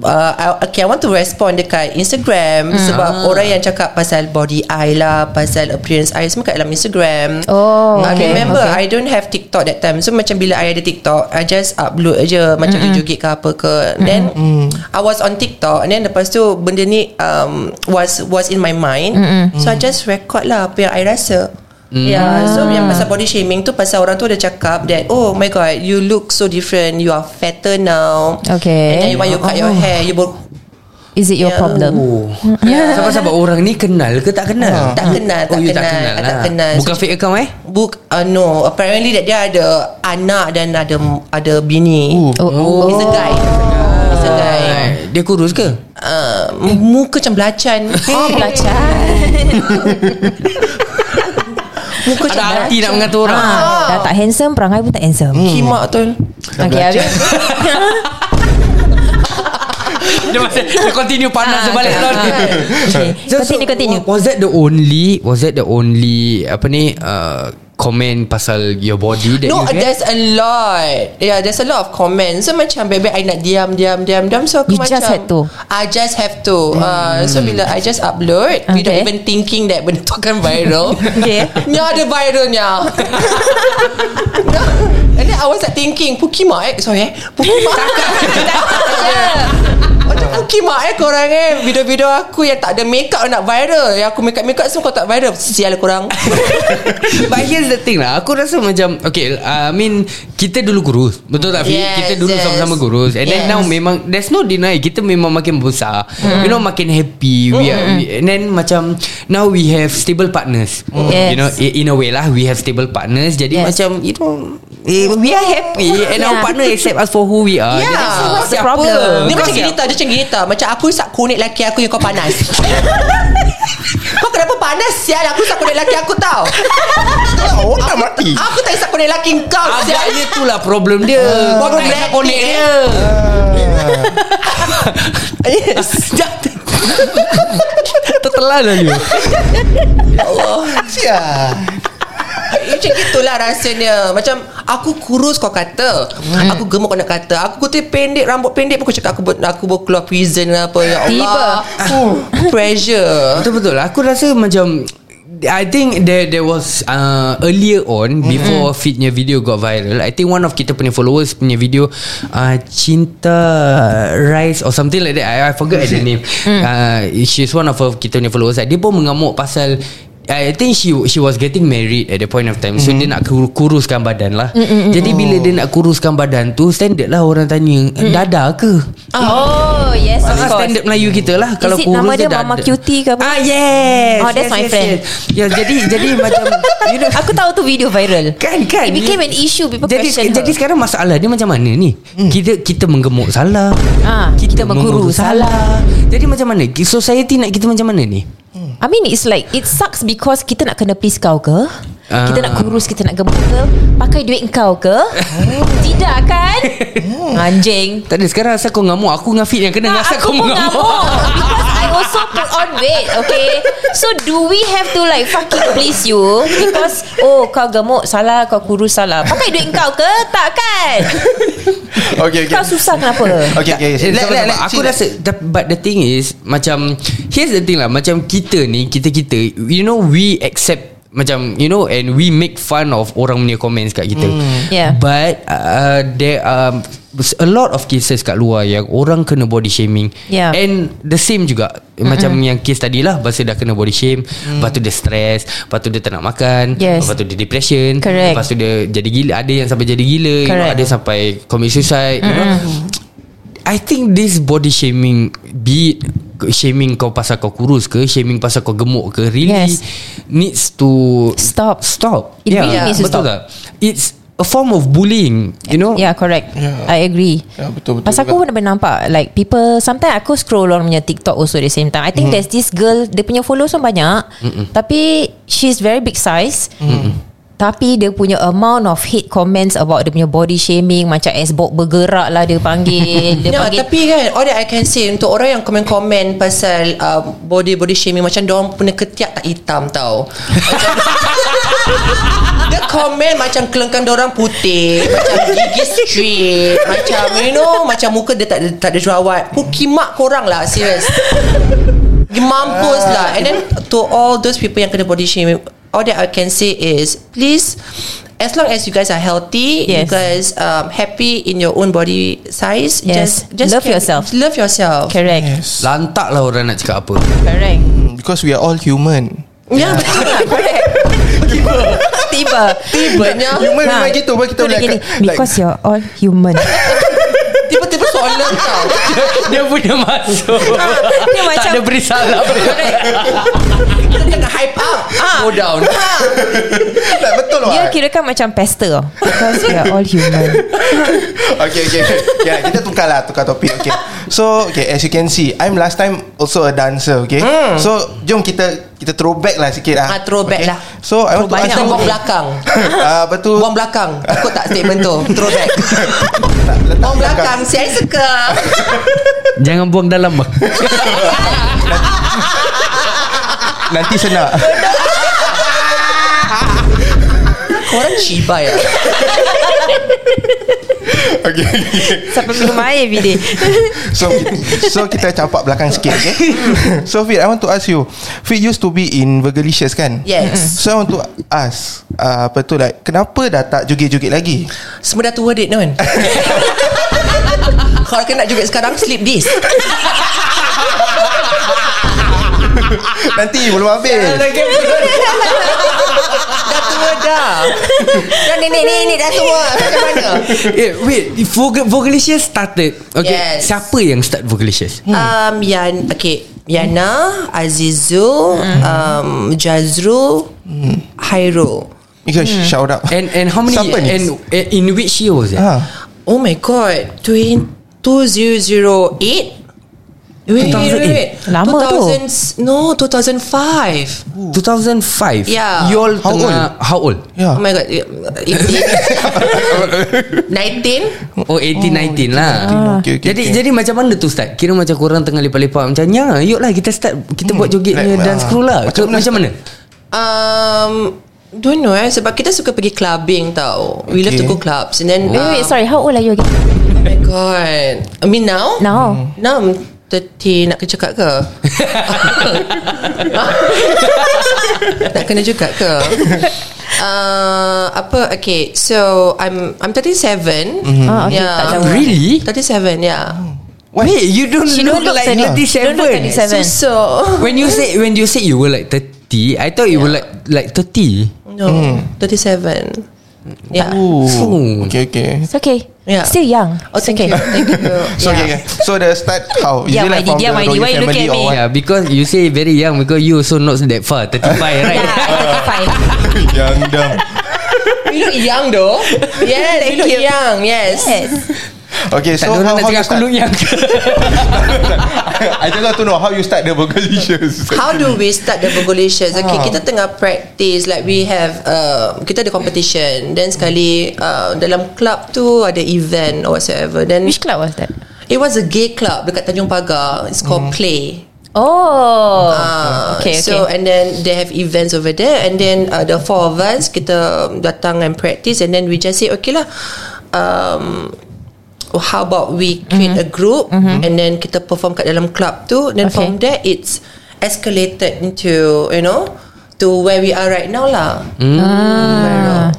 Uh, I, okay, I want to respond dekat Instagram Hmm. sebab orang yang cakap pasal body eye lah, pasal appearance eye semua kat dalam Instagram. Oh I okay, remember okay. I don't have TikTok that time. So macam bila I ada TikTok I just upload aja Macam mm joget ke apa ke. Then I was on TikTok And then lepas tu Benda ni um, Was was in my mind. So I just record lah Apa yang I rasa Yeah, so yang pasal body shaming tu pasal orang tu ada cakap that oh my god you look so different you are fatter now Okay. and then when you cut your hair you ber- Is it your Yeah. problem Oh. Sabar-sabar orang ni kenal ke tak kenal? tak kenal tak oh, you kenal tak kenal, tak lah. kenal Bukan fake account eh? Book uh, no apparently that dia ada anak dan ada ada bini. Uh. Oh, He's a guy. He's a guy. Dia kurus ke? Uh, muka macam belacan. Oh belacan muka Ada hati nak mengata orang. ah, Dah tak handsome Perangai pun tak handsome Kimak tu. Okay habis Dia masih dia continue panas Ah, dia balik okay. tau. Okay Continue continue Was that the only was that the only apa ni uh, comment pasal your body that No, you get? there's a lot. Yeah, there's a lot of comments. So macam baby I nak diam, diam, diam, diam. So aku You macam just had to. I just have to. Uh, so bila I just upload, without Okay. even thinking that benda tu akan viral. Okay. Ni ada viralnya. And then I was like thinking, Pukimak eh? Sorry eh? Pukimak. Macam Pukimak eh korang eh. Video-video aku yang tak ada makeup nak viral. Yang aku makeup-makeup semua kau tak viral. Sial korang. But here's the thing lah Aku rasa macam Okay uh, I mean Kita dulu kurus Betul tak Fi? Yes, Kita dulu yes. sama-sama kurus And then Yes. now memang There's no deny Kita memang makin besar You know makin happy we are, we, And then macam Now we have stable partners Yes. You know In a way lah We have stable partners Jadi Yes. macam You know eh, We are happy And our Yeah. partner accept us For who we are. Yeah. Jadi, So what's the siapa? problem? Dia macam gini tau Dia macam gini tau Macam aku isap kulit laki aku Yang kau panas. Kau kenapa panas Sial? Aku isap kulit laki aku tau. Oh nak mati. Aku tak isap kulit laki kau Sial. Agaknya tu lah problem dia. Kau Problem tak dia. konek dia. Yes. Tertelan lah dia Sial Macam gitulah rasanya. Macam Aku kurus kau kata. Aku gemuk kau nak kata. Aku putih pendek Rambut pendek. Pun kau cakap Aku, aku baru keluar prison apa Ya Allah. Uh, Pressure. Betul-betul Aku rasa macam I think there there was uh, earlier on before Fitnya video got viral. I think one of kita punya followers punya video uh, Cinta Rise or something like that. I, I forgot the name. Uh, she's one of her kita punya followers. Dia pun mengamuk pasal I think she she was getting married at the point of time. So dia nak kur- kuruskan badan lah. Jadi bila dia nak kuruskan badan tu standard lah orang tanya dada ke? Oh yes of Ah, standard Melayu kita lah Kalau it kurus nama dia dada. Mama Cutie ke apa? Ah yes Oh, that's my friend. Ya jadi Jadi macam you know, Aku tahu tu video viral Kan kan It became an issue People jadi, question jadi her. sekarang masalah dia macam mana ni hmm. Kita kita menggemuk salah Ah, kita menguru salah. Jadi macam mana Society nak kita macam mana ni I mean it's like It sucks because Kita nak kena please kau ke? Ah. Kita nak kurus Kita nak gemuk ke? Pakai duit kau ke? Tidak kan? Anjing. Tak ada sekarang asal kau ngamuk. Aku dengan Fit yang kena Ah, Asal aku kau mengamuk ngamuk. Because also put on weight Okay? So do we have to like Fucking please you? Because Oh kau gemuk Salah Kau kurus salah. Pakai duit kau ke? Tak kan? Okay okay. Kau susah kenapa? Okay okay Let- sabar, let- sabar. let- Aku rasa tapi- But the thing is Macam Here's the thing lah. Macam kita ni Kita-kita You know we accept macam you know and we make fun of orang punya comments kat kita Yeah. but uh, there are a lot of cases kat luar yang orang kena body shaming Yeah. and the same juga mm-hmm. macam yang case tadi lah pasal dah kena body shame mm. lepas tu dia stress lepas tu dia tak nak makan Yes. lepas tu dia depression Correct. lepas tu dia jadi gila ada yang sampai jadi gila you know, ada sampai commit suicide you know I think this body shaming Be it Shaming kau pasal kau kurus ke Shaming pasal kau gemuk ke Really Yes. Needs to Stop. Stop. It really needs to Betul stop. tak? It's a form of bullying You know? Yeah correct. Yeah. I agree. Ya, betul, betul Pasal aku pun pernah nampak Like people Sometimes aku scroll orang punya TikTok Also at the same time. I think there's this girl Dia punya followers pun banyak Tapi She's very big size Tapi dia punya amount of hate comments About dia punya body shaming Macam S-Bot bergerak lah Dia panggil. Dia No, panggil tapi kan All that I can say Untuk orang yang komen-komen Pasal uh, Body-body shaming Macam diorang punya ketiak tak hitam tau. Macam Dia komen Macam kelengkang diorang putih Macam gigi straight Macam you know Macam muka dia tak ada, tak ada jerawat. Pukimak korang lah Serius Mampus lah. And then To all those people Yang kena body shaming All that I can say is Please As long as you guys are healthy You Yes. guys um, Happy in your own body size Yes. Just, just Love yourself. Love yourself. Correct. Yes. Lantak lah orang nak cakap apa. Correct. Hmm, Because we are all human. Ya betul lah Correct Tiba. Tibanya Human memang gitu Baru kita boleh gini like, Because you're all human soalan tau. Dia punya masuk Dia Tak macam ada beri salah Kita tengah hype up. Go down like, Betul Dia lah kira kan macam pester. Because we are all human. Okay okay. Yeah, Kita tukar lah Tukar topik okay. So okay, As you can see I'm last time Also a dancer okay? So Jom kita Kita throwback lah sikit lah. Ah, throwback lah. So I want to ask you buang belakang. Ah, Betul Buang belakang. Takut tak statement tu? Throwback. Letak Buang belakang. Saya suka. Jangan buang dalam bang. Nanti senak. Korang cibai lah okay, okay. Sampai minum air everyday So so kita campak belakang sikit okay? So Fit I want to ask you. Fit used to be in Virgalicious kan? Yes. So I want to ask uh, Apa tu like Kenapa dah tak joget-joget lagi? Semua dah tua date kan? Kalau kena joget sekarang Sleep this. Nanti belum habis Dah tua dah. Dah nenek nenek dah tua. Macam mana? Eh, Wait Vog- Vogalicious started. Okay Yes. Siapa yang start Vogalicious um, Yan Okay Yana Azizu um, Jazru Hairul. You guys shout out. And and how many Siapa ni? And uh, in which year was it? Ha. Oh my god 2008 Wait, wait, wait, wait. Lama tu. 2000, No 2005 2005 Yeah. You all How tengah How old Yeah. Oh my god 19 Oh 18 19 lah Okay, okay, Jadi okay. jadi macam mana tu start Kira macam korang tengah lepak-lepak Macam ya Yuk lah kita start Kita buat joget Like, dance ah, crew lah macam macam, mana macam mana um, Don't know eh Sebab kita suka pergi clubbing tau We love to Okay. go clubs And then Wait, uh, wait, sorry. How old are you again? Oh my god I mean now Now. Now I'm 30 Nak kena cakap ke Nak kena juga ke uh, Apa Okay So I'm I'm 37 Ah, okay, tak jauh. Really? 37 yeah Wait, you don't She look, don't look like 30. 37. She don't look 37. So, so When you say when you say you were like 30, I thought you were like like 30. No 37 Yeah Oh. Okay okay It's okay. Yeah. Still young. Oh thank okay. you Thank you So okay, okay So the start how Is Yeah, it like from yeah, the royal Why you look family at or me? what? Yeah, because you say very young because you also not that far, 35, right? Yeah, I 35. Young dumb You look young though Yes You look young Yes Yes. Okay Tak so ada orang how, nak how you cakap aku start look young. I just want to know How you start the vocalizations How do we start the vocalizations? Okay, kita tengah practice like we have uh, kita ada competition. Then sekali uh, dalam club tu ada event or whatsoever. Then Which club was that? it was a gay club dekat Tanjung Pagar. It's called Play. Oh. Uh, okay, okay. So and then they have events over there and then uh, the four of us kita datang and practice and then we just say okay lah um, how about we create a group and then kita perform kat dalam club tu. Then Okay. from there it's escalated into you know to where we are right now lah. Ah.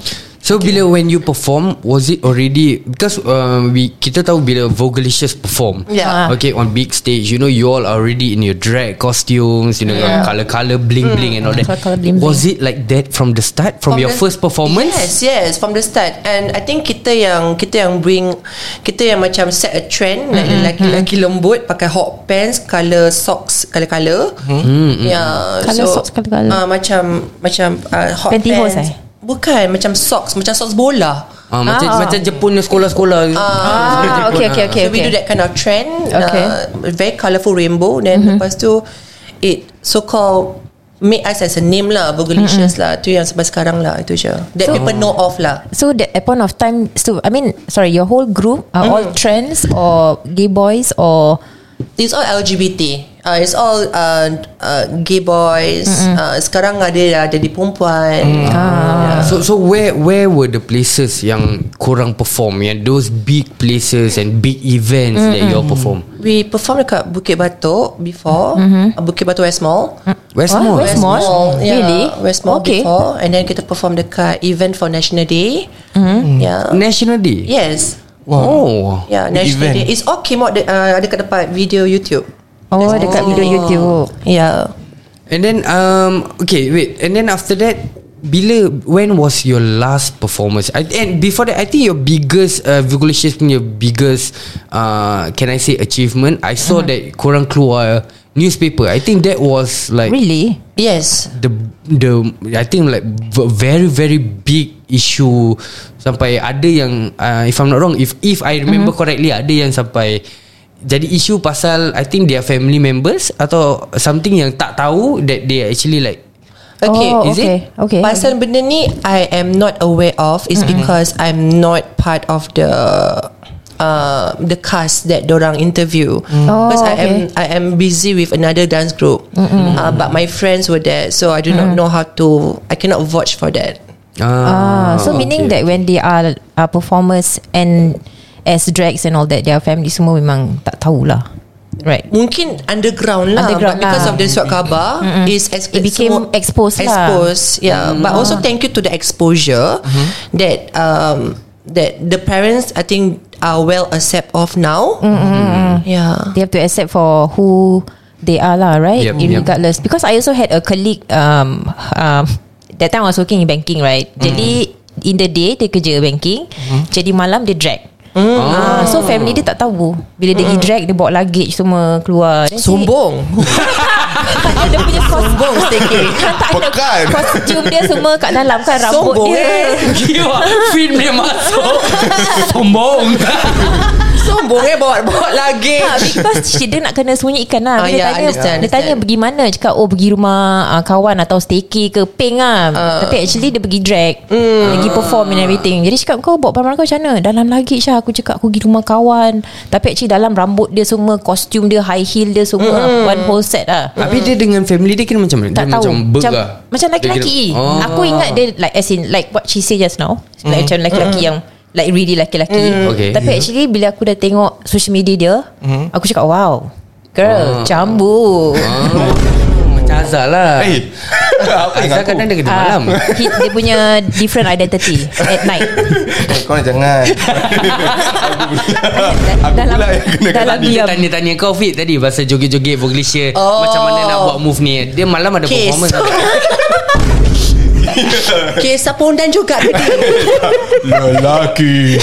So bila when you perform was it already because uh, we kita tahu bila vocalicious perform Yeah. Ah. okay on big stage you know you all are already in your drag costumes you know Yeah. color color bling bling and all that Colour-colour bling bling. was it like that from the start from, your the- first performance Yes, yes, from the start. And I think kita yang kita yang bring kita yang macam set a trend like lelaki-lelaki lembut pakai hot pants, color socks, color-color. Mm-hmm. Yeah. Colour socks, colour-colour. Uh, macam macam uh, hot Pantyhose, pants. eh? Bukan, macam socks, macam socks bola. Ah, macam Ah. macam Jepun sekolah-sekolah. Ah, okay, okay, okay. so we do that kind of trend Okay. uh, Very colourful rainbow Then mm-hmm. lepas tu It so called Make us as a name lah Bogalicious mm-hmm. lah Tu yang sampai sekarang lah Itu je That So- people know of lah So at that point of time, so I mean, sorry, your whole group are all trans or gay boys or It's all LGBT uh, It's all uh, uh, Gay boys uh, Sekarang ada Ada di perempuan Ah. So so where where were the places yang korang perform yang those big places and big events mm-hmm. that you all perform? We perform dekat Bukit Batok Before mm-hmm. uh, Bukit Batok West Mall West What? Mall. West Mall? yeah, Really? West Mall Okay. before And then kita perform dekat Event for National Day mm-hmm. Yeah National Day. Yes Oh. Yeah, Big National event. Day. It's all came out de, uh, dekat dekat video YouTube. oh dekat video YouTube. Yeah. And then um okay wait and then after that bila when was your last performance I, and before that I think your biggest uh, vocalicious punya biggest uh, can I say achievement I saw that korang keluar newspaper I think that was like Really? Yes. the the I think like very very big issue sampai ada yang uh, if I'm not wrong if if I remember mm-hmm. correctly ada yang sampai jadi isu pasal I think their family members atau something yang tak tahu that they actually like Okay. Oh, is okay. it? Okay. Pasal benda ni I am not aware of is because I'm not part of the uh, the cast that dorang interview. Oh, because I am. I am busy with another dance group. Uh, but my friends were there, so I do not know how to. I cannot vouch for that. Ah, so meaning that when they are uh, performers and as drags and all that, their family semua memang tak tahulah. Right. Mungkin underground lah Underground But because lah. of the surat khabar is ex- It became semua- exposed lah. Exposed Yeah But also thank you to the exposure That um That the parents I think Are well accept of now Yeah They have to accept for who they are lah, right? Yep, yep. Regardless. Because I also had a colleague um, um, that time I was working in banking, right? Jadi in the day dia kerja banking, jadi malam dia drag. Ah, so family dia tak tahu Bila dia pergi drag Dia bawa luggage semua keluar. Then Sombong. Dia punya kos Sombong Tak ada Pekan. Kostum dia semua kat dalam kan Rambut Sombong, dia. eh. Gila. Film dia masuk. Sombong Sombong eh bawa-bawa lagi Ha, because she dia nak kena sembunyikan lah. Ah, Dia ya, tanya, understand, dia tanya pergi mana. Cakap oh pergi rumah uh, kawan atau staycay ke peng lah. Ah. Tapi actually dia pergi drag. Hmm. Pergi perform and everything. Jadi cakap kau bawa barang kau macam mana? Dalam lagi Syah aku cakap aku pergi rumah kawan. Tapi actually dalam rambut dia semua, kostum dia, high heel dia semua. Hmm. One whole set lah. Habis dia dengan family dia kira macam mana? Tak dia tahu macam Macam, lah. macam lelaki-lelaki Oh. Aku ingat dia like As in like what she say just now Like macam lelaki-lelaki yang Like really lelaki-lelaki. Okay. Tapi actually Bila aku dah tengok Social media dia Aku cakap wow Girl Cambu Oh, Macam Azhar lah. Eh. Apa Azhar aku kadang dia kerja Ah, malam. he, Dia punya Different identity At night. Eh, Kau jangan. Aku Dalam pula yang kena Dalam Tadi dia diam. Tanya-tanya kau Fit tadi Pasal joget-joget Vogelicious Oh. Macam mana nak buat move ni. Dia malam ada Okay, performance Okay Sapondan juga tadi Lelaki.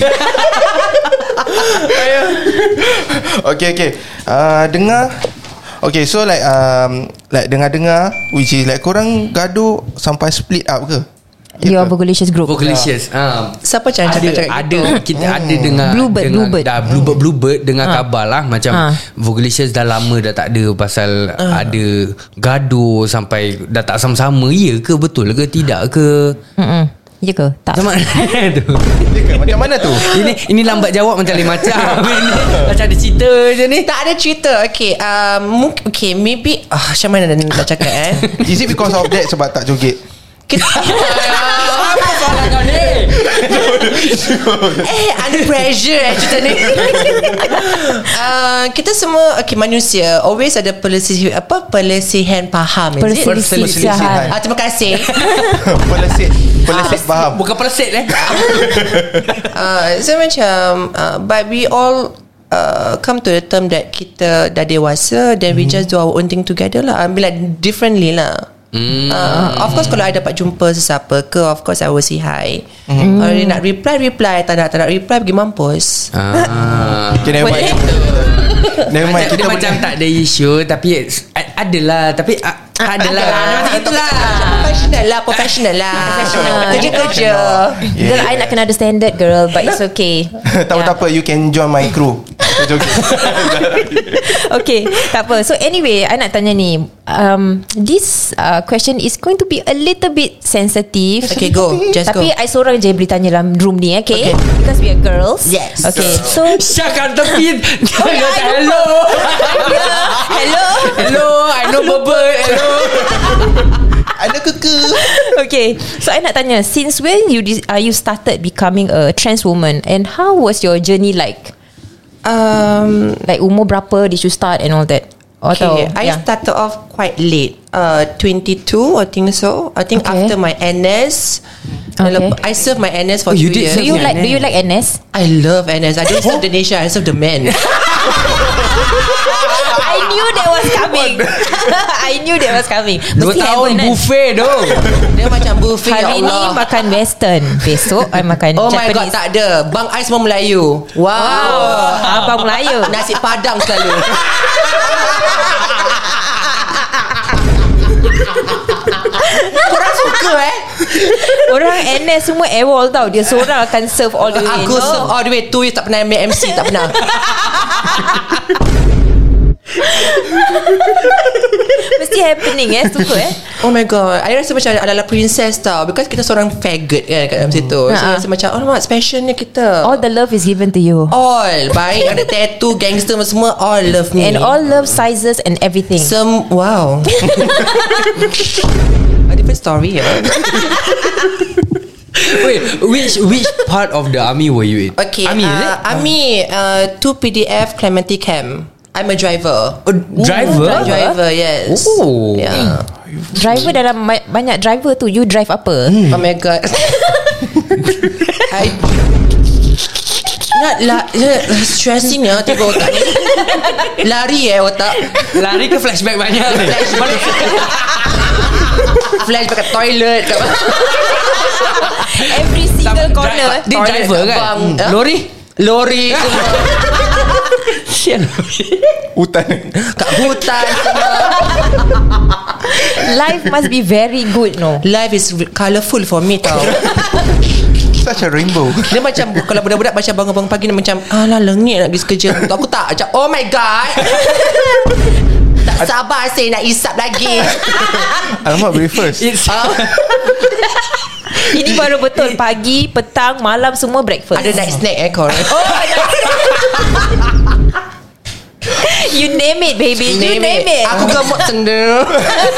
Okay okay. Uh, Dengar. Okay so like um, Like dengar-dengar Which is like Korang gaduh Sampai split up ke Your Vogelicious group. Vogelicious ha. Siapa jangan ada cakap ada kita ada dengar Bluebird, dengar, Bluebird. dah bluebird bluebird dengar Ha. khabar lah. Macam Ha. Vogelicious dah lama dah tak ada pasal ada gaduh sampai dah tak sama-sama. Ya ke betul ke tidak ke? Mm-mm. Ya ke? Tak. Macam mana tu. Ya ke? Macam mana tu? Ini ini lambat jawab macam lain macam. Ini macam ada cerita je ni. Tak ada cerita. Okay um, Okay maybe ah, Macam mana nak cakap eh? Is it because of that Sebab tak joget Kita apa soalan kau ni? Eh under pressure eh cerita ni. Uh, Kita semua Okay manusia Always ada pelesihan Apa? Pelesihan faham it? Perselisihan Ah, Terima kasih. Pelesit Pelesit faham. Bukan peleset eh. Uh, So macam uh, But we all uh, Come to the term that Kita dah dewasa Then we just do our own thing together lah. I mean like differently lah Hmm. Uh, of course kalau I dapat jumpa sesiapa ke Of course I will say hi. Mm. Kalau dia nak reply Reply. Tak nak tak nak reply Pergi mampus. Ah. Okay never mind. Never mind Macam, Kita macam tak ada isu Tapi Adalah Tapi a- Adalah. Macam itulah Professional lah Professional lah. Professional. Kerja-kerja. Girl I nak kena ada standard girl But it's okay. Tak apa tak apa. You can join my crew Kita joget Okay Tak apa. So anyway I nak tanya ni. Um, This uh, question Is going to be A little bit sensitive. Okay go. Just Tapi go. I seorang je boleh tanya dalam room ni okay? Okay. Because we are girls. Yes. Okay So Syak kat tepi I kata, know. Hello. Hello? Hello I know bubble. Hello. Ada keke Okay So I nak tanya Since when you dis- uh, you started becoming a trans woman And how was your journey like Um, Like umur berapa Did you start and all that Okay, I yeah. started off quite late. Uh, 22, I think so. I think Okay. after my NS, Okay. I served my NS for Oh, you two did years. Do you like Do you NS. like NS? I love NS. I don't serve the nation. I serve the men. I knew that was coming I knew that was coming Dua Mesti tahun heaven buffet tu Dia macam buffet ya Hari ni Allah. makan western Besok I makan Oh my god, Japanese tak ada. Bang I semua Melayu. Wow. Wow Abang Melayu Nasi padang selalu. Korang suka eh? Orang NS semua AWOL tau Dia seorang akan serve all the way Aku no? serve all the way Two years tak pernah ambil MC Tak pernah Mesti happening eh Suka eh? Oh my god I rasa macam adalah princess tau. Because kita seorang faggot kan Kat dalam situ. So Ha-ha. rasa macam Oh mak specialnya kita? All the love is given to you. All. Baik ada tattoo Gangster semua All love me. And all love sizes and everything. Sem Wow. A different story ya Wait Which Which part of the army were you in? Okay Army is it? uh, Army uh, 2 PDF Clementi Camp I'm a driver. Oh, driver? I'm a driver yes. Oh. yeah. Driver dalam banyak driver tu You drive apa? Oh my god. I Nak la, ya, Stressing ya Tiba otak ni. Lari eh otak. Lari ke flashback banyak ni? Flash balik Flash kat toilet kat Every single corner. Dia driver kan? bang. Hmm. Lori? Lori semua Sian Hutan. Kat hutan Life must be very good no? Life is colourful for me tau. Such a rainbow. Dia macam Kalau budak-budak macam bangun-bangun pagi Dia macam Alah lengit nak pergi kerja. Untuk aku tak Macam oh my god. Tak sabar saya nak isap lagi. Alamak breakfast It's Ini baru betul. Pagi, petang, malam Semua breakfast. Ada night snack eh kau You name it baby. You name, it, Aku gemuk sendiri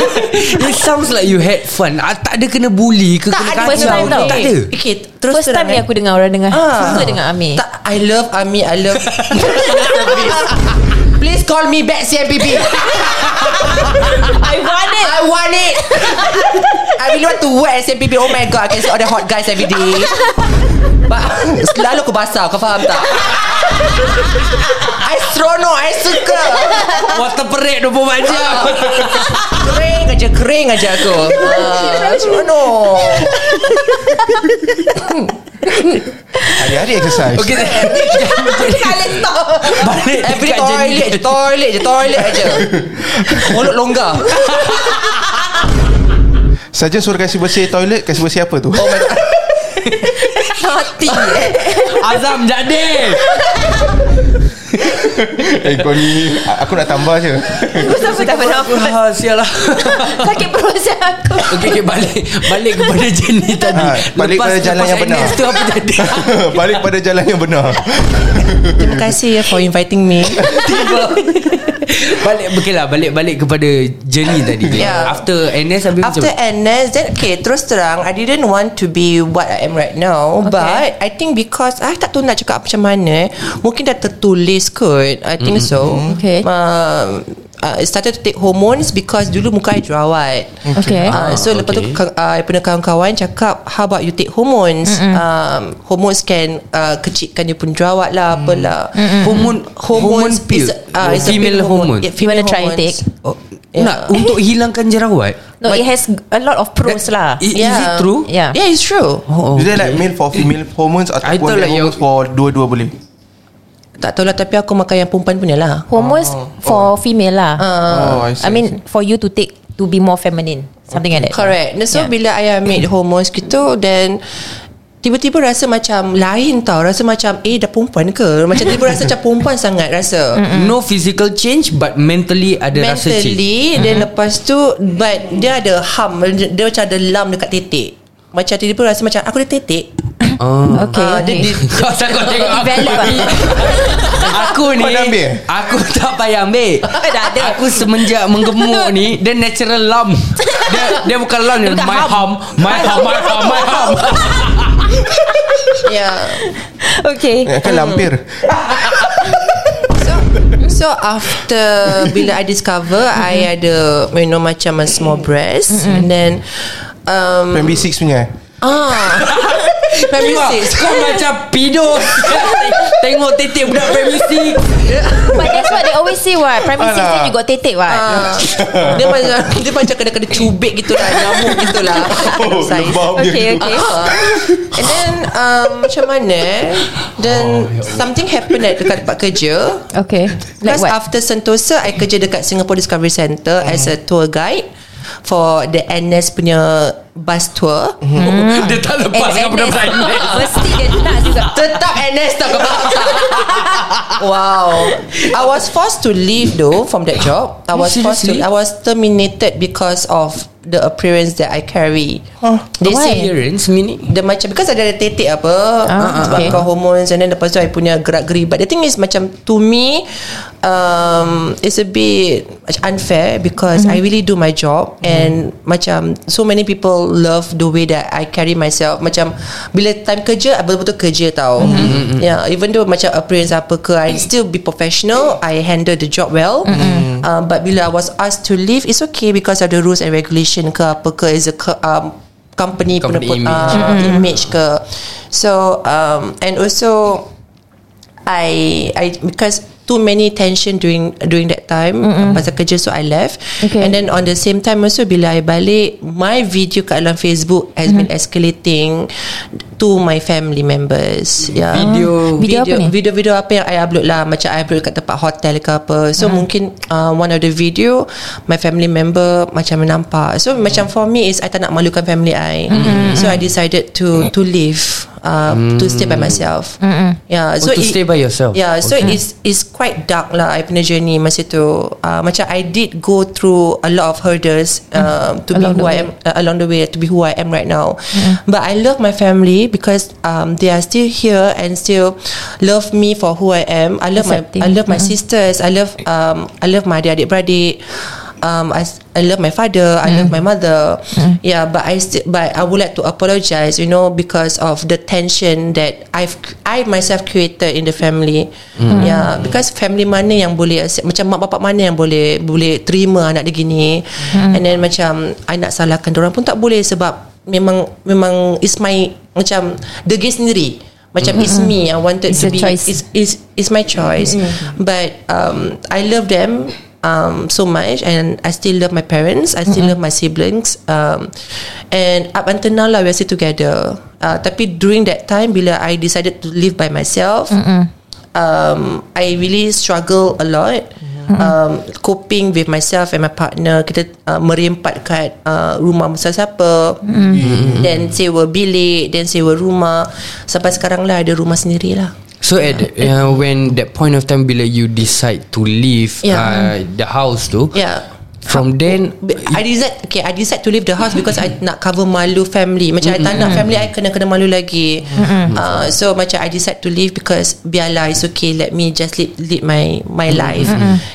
It sounds like you had fun. Ah, Tak ada kena bully ke Tak kena ada first kacau time ke? tau. Tak ada. Okay terus First time ni eh. aku dengar orang dengar. Ah. Suka dengan Amir Tak I love Ami I love Please call me back CMPB I want it. I want it I really want to work at CMPB Oh my god I can see all the hot guys every day. But Selalu aku basah Kau faham tak? I seronok I suka. Water perik 24 jam. Kering aja Kering aja aku. Uh, Seronok Hari-hari exercise. Okay. Kali stop Balik Every toilet je Toilet je Toilet aja. Mulut longgar Saja suruh kasih bersih toilet Kasih bersih apa tu? Oh my god. Mati eh. Azam jadi. Eh kau ni Aku nak tambah je. Aku sampai tak bernafas ah, Sial lah. Sakit perut saya aku Okay, okay balik Balik kepada jenis tadi Ah, balik pada jalan yang benar. Tu apa jadi Balik pada jalan yang benar Terima kasih ya for inviting me Tiba Balik Okay lah Balik-balik kepada Journey tadi Yeah. After NS habis After macam NS then okay terus terang I didn't want to be what I am right now okay. but I think because I tak tahu nak cakap macam mana mungkin dah tertulis kot I think mm-hmm. so Okay. um, uh, I started to take hormones because dulu muka I jerawat. Okay. Uh, so lepas tu okay. uh, I punya kawan-kawan cakap How about you take hormones? Um, Hormones can uh, Kecilkan dia pun jerawat lah Apalah. Hormone Hormone pill. is, uh, is a Female pill hormone Yeah, You wanna female try and hormones. take? oh, Yeah. Nak Untuk hilangkan jerawat? No it has a lot of pros lah. I- Is Yeah. it true? Yeah. Yeah it's true. Oh, Is there like male for female hormones Ataupun male like hormones for dua-dua boleh Tak tahu lah Tapi aku makan yang perempuan punya lah. Hormones for female lah. Oh I see I mean for you to take To be more feminine. Something like that. Correct. Dan So Yeah. bila I ambil hormones gitu Then Tiba-tiba rasa macam Lain tau. Rasa macam Eh dah perempuan ke? Macam tiba rasa macam perempuan sangat Rasa. No physical change But mentally ada rasa change. Mentally Then lepas tu But dia ada hum Dia dia macam ada lam dekat titik Macam tiba-tiba rasa macam Aku ada titik oh. Okay, dia- okay. dia- Kau tak kau tengok apa Develop ni. Aku ni Kau dah ambil? Aku tak payah ambil. Dah ada. Aku semenjak menggemuk ni Dia natural lump Dia dia bukan lump dia My hum. My hum My hum My hum. Yeah Okay. Eh, Kan lampir. So So after Bila I discover I ada You know macam A small breast. And then um, Plan B6 punya eh? Ah. Primary Wah, six. Kau macam pido Tengok titik budak primary 6 But that's what they always say what? Primary six Alah. then you got tetek what? Ah, Dia macam Dia macam kena-kena cubit gitu lah Nyamuk gitu lah. Oh, Okay okay. Ah. And then um, Macam mana Then Something happened at Dekat tempat kerja. Okay Like Because what? after Sentosa I kerja dekat Singapore Discovery Centre As a tour guide For the NS punya Bus tour. Dia tak lepas dengan budak primary Mesti dia nak juga Tetap NS tak tak? Wow. I was forced to leave though From that job. I was forced to? I was terminated Because of The appearance that I carry. They Why? say Appearance? Meaning? Dia macam Because ada ada tetek apa Ah, Sebab okay. kau hormones And then lepas tu I punya gerak-geri But the thing is Macam to me um, It's a bit unfair Because I really do my job And Macam So many people Love the way that I carry myself. Macam Bila time kerja I betul-betul kerja tau. Yeah Even though macam appearance apa ke I still be professional. I handle the job well. Uh, But bila I was asked to leave It's okay Because of the rules and regulation ke apa ke As a um, company, Company punya image. uh, image ke. So um, and also I I because too many tension during during that time mm pasal kerja so I left. Okay. and then on the same time also bila I balik my video kat dalam Facebook has been escalating to my family members. Yeah. Video Video apa ni? video-video apa yang I upload lah. Macam I upload kat tempat hotel ke apa. So mungkin uh, one of the video my family member macam menampak so macam for me is I tak nak malukan family I. So I decided to to leave uh, to stay by myself. Yeah, Oh, to stay by yourself. Yeah, so it's it's quite dark lah. I punya journey masa tu. Uh, macam I did go through a lot of hurdles uh, to Along be who I am uh, along the way to be who I am right now. But I love my family because um, they are still here and still love me for who I am. I love Accepting. my I love my sisters. I love um, I love my adik beradik. Um, I, I love my father. I love my mother. Yeah, but I still, but I would like to apologize, you know, because of the tension that I've I myself created in the family. Yeah, because family mana yang boleh macam mak bapak mana yang boleh boleh terima anak dia gini. And then macam I nak salahkan orang pun tak boleh sebab memang memang is my macam degil sendiri. Macam it's me I wanted It's to be choice. it's, it's, it's my choice but um, I love them um, so much and I still love my parents I still love my siblings um, and up until now lah we're still together. Uh, tapi during that time bila I decided to live by myself um, I really struggle a lot um, coping with myself and my partner. Kita uh, merempat kat uh, rumah besar siapa then sewa bilik then sewa rumah. Sampai sekarang lah ada rumah sendiri lah So at the, uh, when that point of time bila you decide to leave Yeah. uh, the house tu, yeah from then I decide okay I decide to leave the house because I nak cover malu family. Macam I tak nak family I kena kena malu lagi. Uh, so macam I decide to leave because biarlah it's okay let me just lead, lead my my life.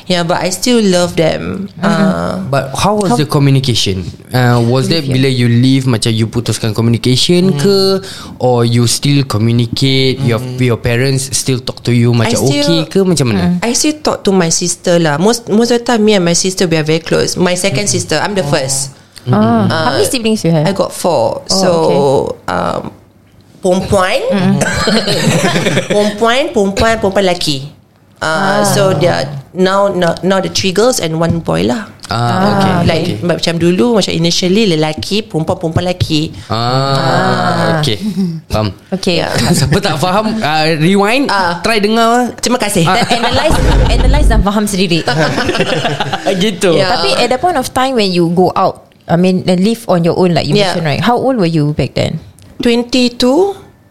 Yeah but I still love them. Uh, But how was the communication? Uh, was that bila you leave macam you putuskan communication Hmm. ke? Or you still communicate? Your your parents still talk to you macam okay still- ke? Macam mana? I still talk to my sister lah. Most most of the time me and my sister we are very close my second sister I'm the first. Ah, How many siblings you have? I got four. Oh, so um, perempuan, perempuan, perempuan, perempuan lelaki. Uh, So they are now, now now the three girls and one boy lah. Ah, okay. like okay. macam dulu macam initially lelaki, perempuan, perempuan lelaki. Ah, okay. Faham. Okay. Siapa tak faham uh, Rewind Ah. Try dengar Terima kasih. Dan analyze Analyze dan faham sendiri Gitu Yeah. Tapi at the point of time When you go out I mean and live on your own Like you Yeah. mentioned right How old were you back then? 22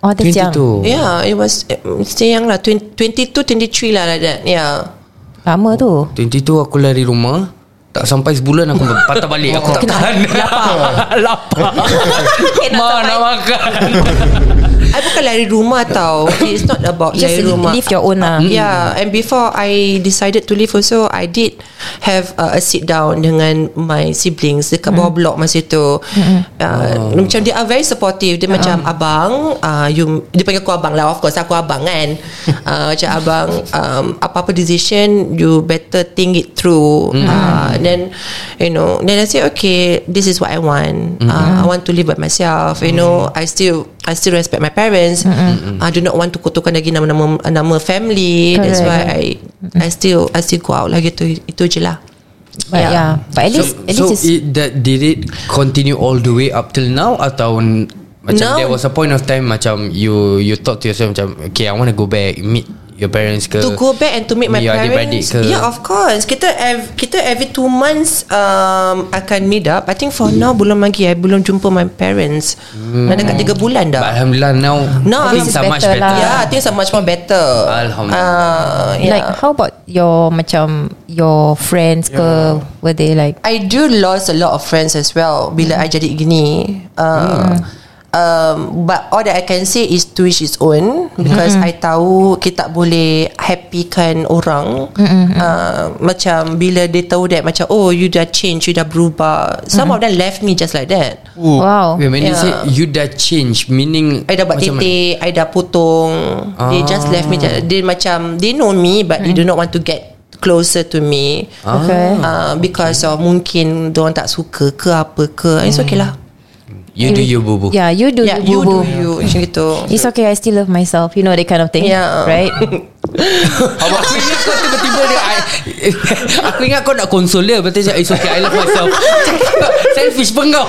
Oh that's young 22 Yeah, it was uh, still young lah. 20, 22, 23 lah like that. Yeah. Lama tu 22 aku lari rumah Tak sampai sebulan aku patah balik Aku tak tahan. Lapar. Lapar. Ma nak makan I bukan lari rumah tau. It's not about Just lari rumah. live your own lah Yeah, and before I decided to leave also, I did have uh, a sit down dengan my siblings dekat bawah blok masa tu. Uh, Macam they are very supportive. Dia macam abang, uh, you dia panggil aku abang lah. Of course aku abang kan. uh, macam abang, um, apa-apa decision you better think it through. Uh, then you know, then I say okay, this is what I want. Uh, I want to live by myself. You know, I still I still respect my parents. I do not want to kutukan lagi nama-nama nama family. That's Correct. why I I still I still go out lah gitu. Itu je lah. But yeah, Yeah. But at So, least At so least it's, it, that, did it continue all the way up till now Atau Macam No. there was a point of time Macam you You thought to yourself Macam okay I want to go back Meet your parents ke to go back and to meet my parents. ke Yeah, of course. Kita ev, kita every two months um, akan meet up. I think for now belum lagi. I belum jumpa my parents. Hmm. Dah dekat tiga bulan But dah. Alhamdulillah now No, Things it's are much better better lah. Yeah, I think so much more better. Alhamdulillah. Uh, yeah. Like how about your Macam Your friends ke Were they like I do lost a lot of friends as well bila I jadi gini. Uh, um, but all that I can say is to each its own because I tahu kita tak boleh happykan orang. Uh, macam bila dia tahu that macam oh you dah change, you dah berubah. Some of them left me just like that. Wow. Wait, when you Yeah. say You dah change Meaning I dah buat titik I dah potong. They just left me Dia macam They know me But they do not want to get Closer to me. Okay. Uh, Because of Mungkin Diorang tak suka ke apa ke. It's okay lah You do you boo boo Yeah you do Yeah, you you do you Macam gitu. It's okay I still love myself. You know that kind of thing Yeah. Right Aku ingat kau tiba-tiba dia I, Aku ingat kau nak console dia Betul je It's okay I love myself. Selfish pun kau.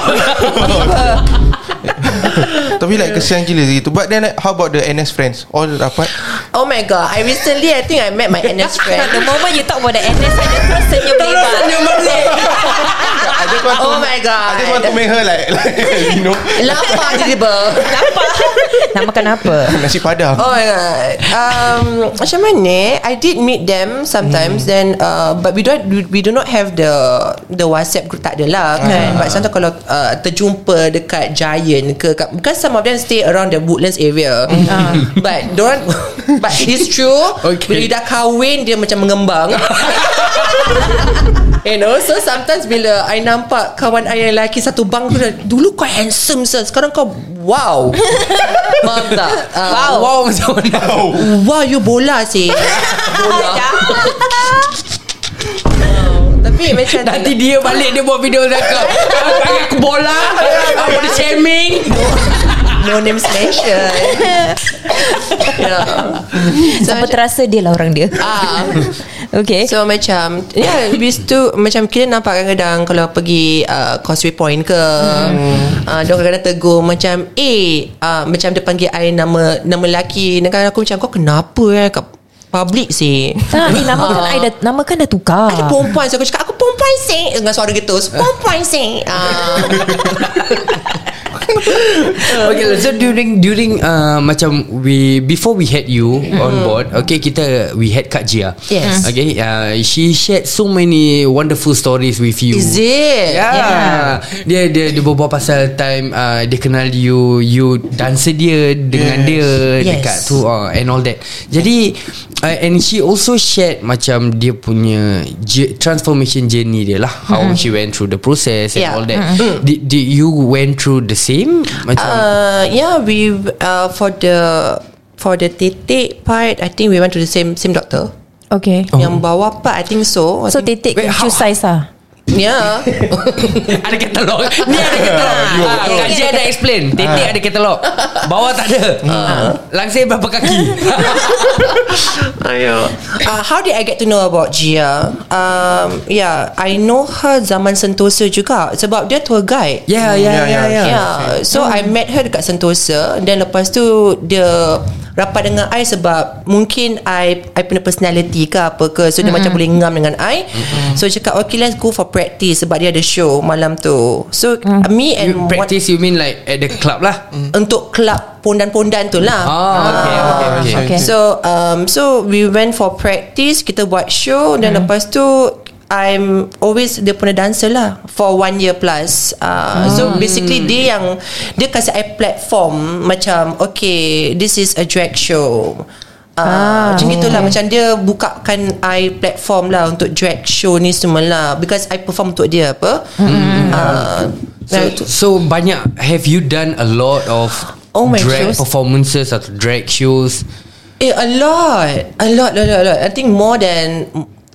Tapi like kesian gila gitu. But then like, how about the NS friends? All dapat? Oh my god I recently I think I met my NS friend. The moment you talk about the NS Saja terus senyum lebar Senyum balik I just want to Oh my god. I just want to make her like, like You know. Lapar tiba-tiba. Kenapa Nak makan apa? Nasi padang. Oh my god. Um, Macam mana I did meet them Sometimes Hmm. Then uh, But we don't we, we do not have the The WhatsApp group Tak adalah kan Ah. But sometimes kalau uh, Terjumpa dekat Giant ke kat, Because some of them Stay around the Woodlands area But don't But it's true Okay. Bila dah kahwin Dia macam mengembang You know So sometimes bila I nampak Kawan I yang lelaki Satu bang tu dah, Dulu kau handsome sir Sekarang kau Wow. Faham tak? Uh, Wow. Wow. Macam mana Wah you bola sih. Bola. Tapi macam Nanti dia balik Dia buat video cakap Panggil aku bola? Apa dia shaming No names mention yeah. so, Siapa terasa dia lah orang dia. Ah, Okay. So macam Yeah Habis tu Macam kita nampak kadang-kadang Kalau pergi uh, Causeway Point ke hmm. uh, Dia kadang-kadang tegur Macam Eh uh, Macam dia panggil I nama Nama lelaki. Dan kadang aku macam Kau kenapa eh? Kat public sih tak, eh, nama kan I dah, Nama kan dah tukar Ada perempuan So aku cakap Aku perempuan sih Dengan suara gitu Perempuan sih ah. Okay so during During uh, Macam we Before we had you On board Okay kita We had Kak Jia Yes. Okay uh, She shared so many Wonderful stories with you Is it? Yeah. yeah. Dia dia dia berbual pasal time uh, dia kenal you you dancer dia dengan Yes. dia Yes. dekat tu uh, and all that. Jadi uh, and she also shared macam dia punya j- transformation journey dia lah how she went through the process and Yeah. all that. Did, did you went through the same macam Uh, yeah, we uh, for the for the titik part, I think we went to the same same doctor. Okay Yang bawah part, I think so. I So think, titik Wait, choose size lah yeah. ada katalog. Ni ada katalog. Ah, Kak ada explain. Titik ada katalog. Bawah tak ada. Langsir berapa kaki? Ayo. Uh, how did I get to know about Gia? Um, yeah, I know her zaman Sentosa juga sebab dia tour guide. Yeah yeah yeah yeah, Yeah. So I met her dekat Sentosa. Dan lepas tu Dia Rapat dengan I sebab Mungkin I I punya personality ke apa ke. So dia macam boleh ngam dengan I. So dia cakap Okay let's go for practice Sebab dia ada show Malam tu. So me and You practice you mean like At the club lah? One, Untuk club Pondan-pondan tu lah. Oh okay okay okay, Okay. So um so we went for practice kita buat show dan lepas tu I'm always dia punya dancer lah for one year plus. Uh, So basically dia yang dia kasih I platform macam okay this is a drag show. Uh, Ah. macam gitulah. Macam dia bukakan I platform lah Untuk drag show ni semua lah Because I perform untuk dia apa? Uh, So, so banyak Have you done a lot of Oh my drag shows. performances atau drag shows? Eh a lot. A lot, a lot, a lot. I think more than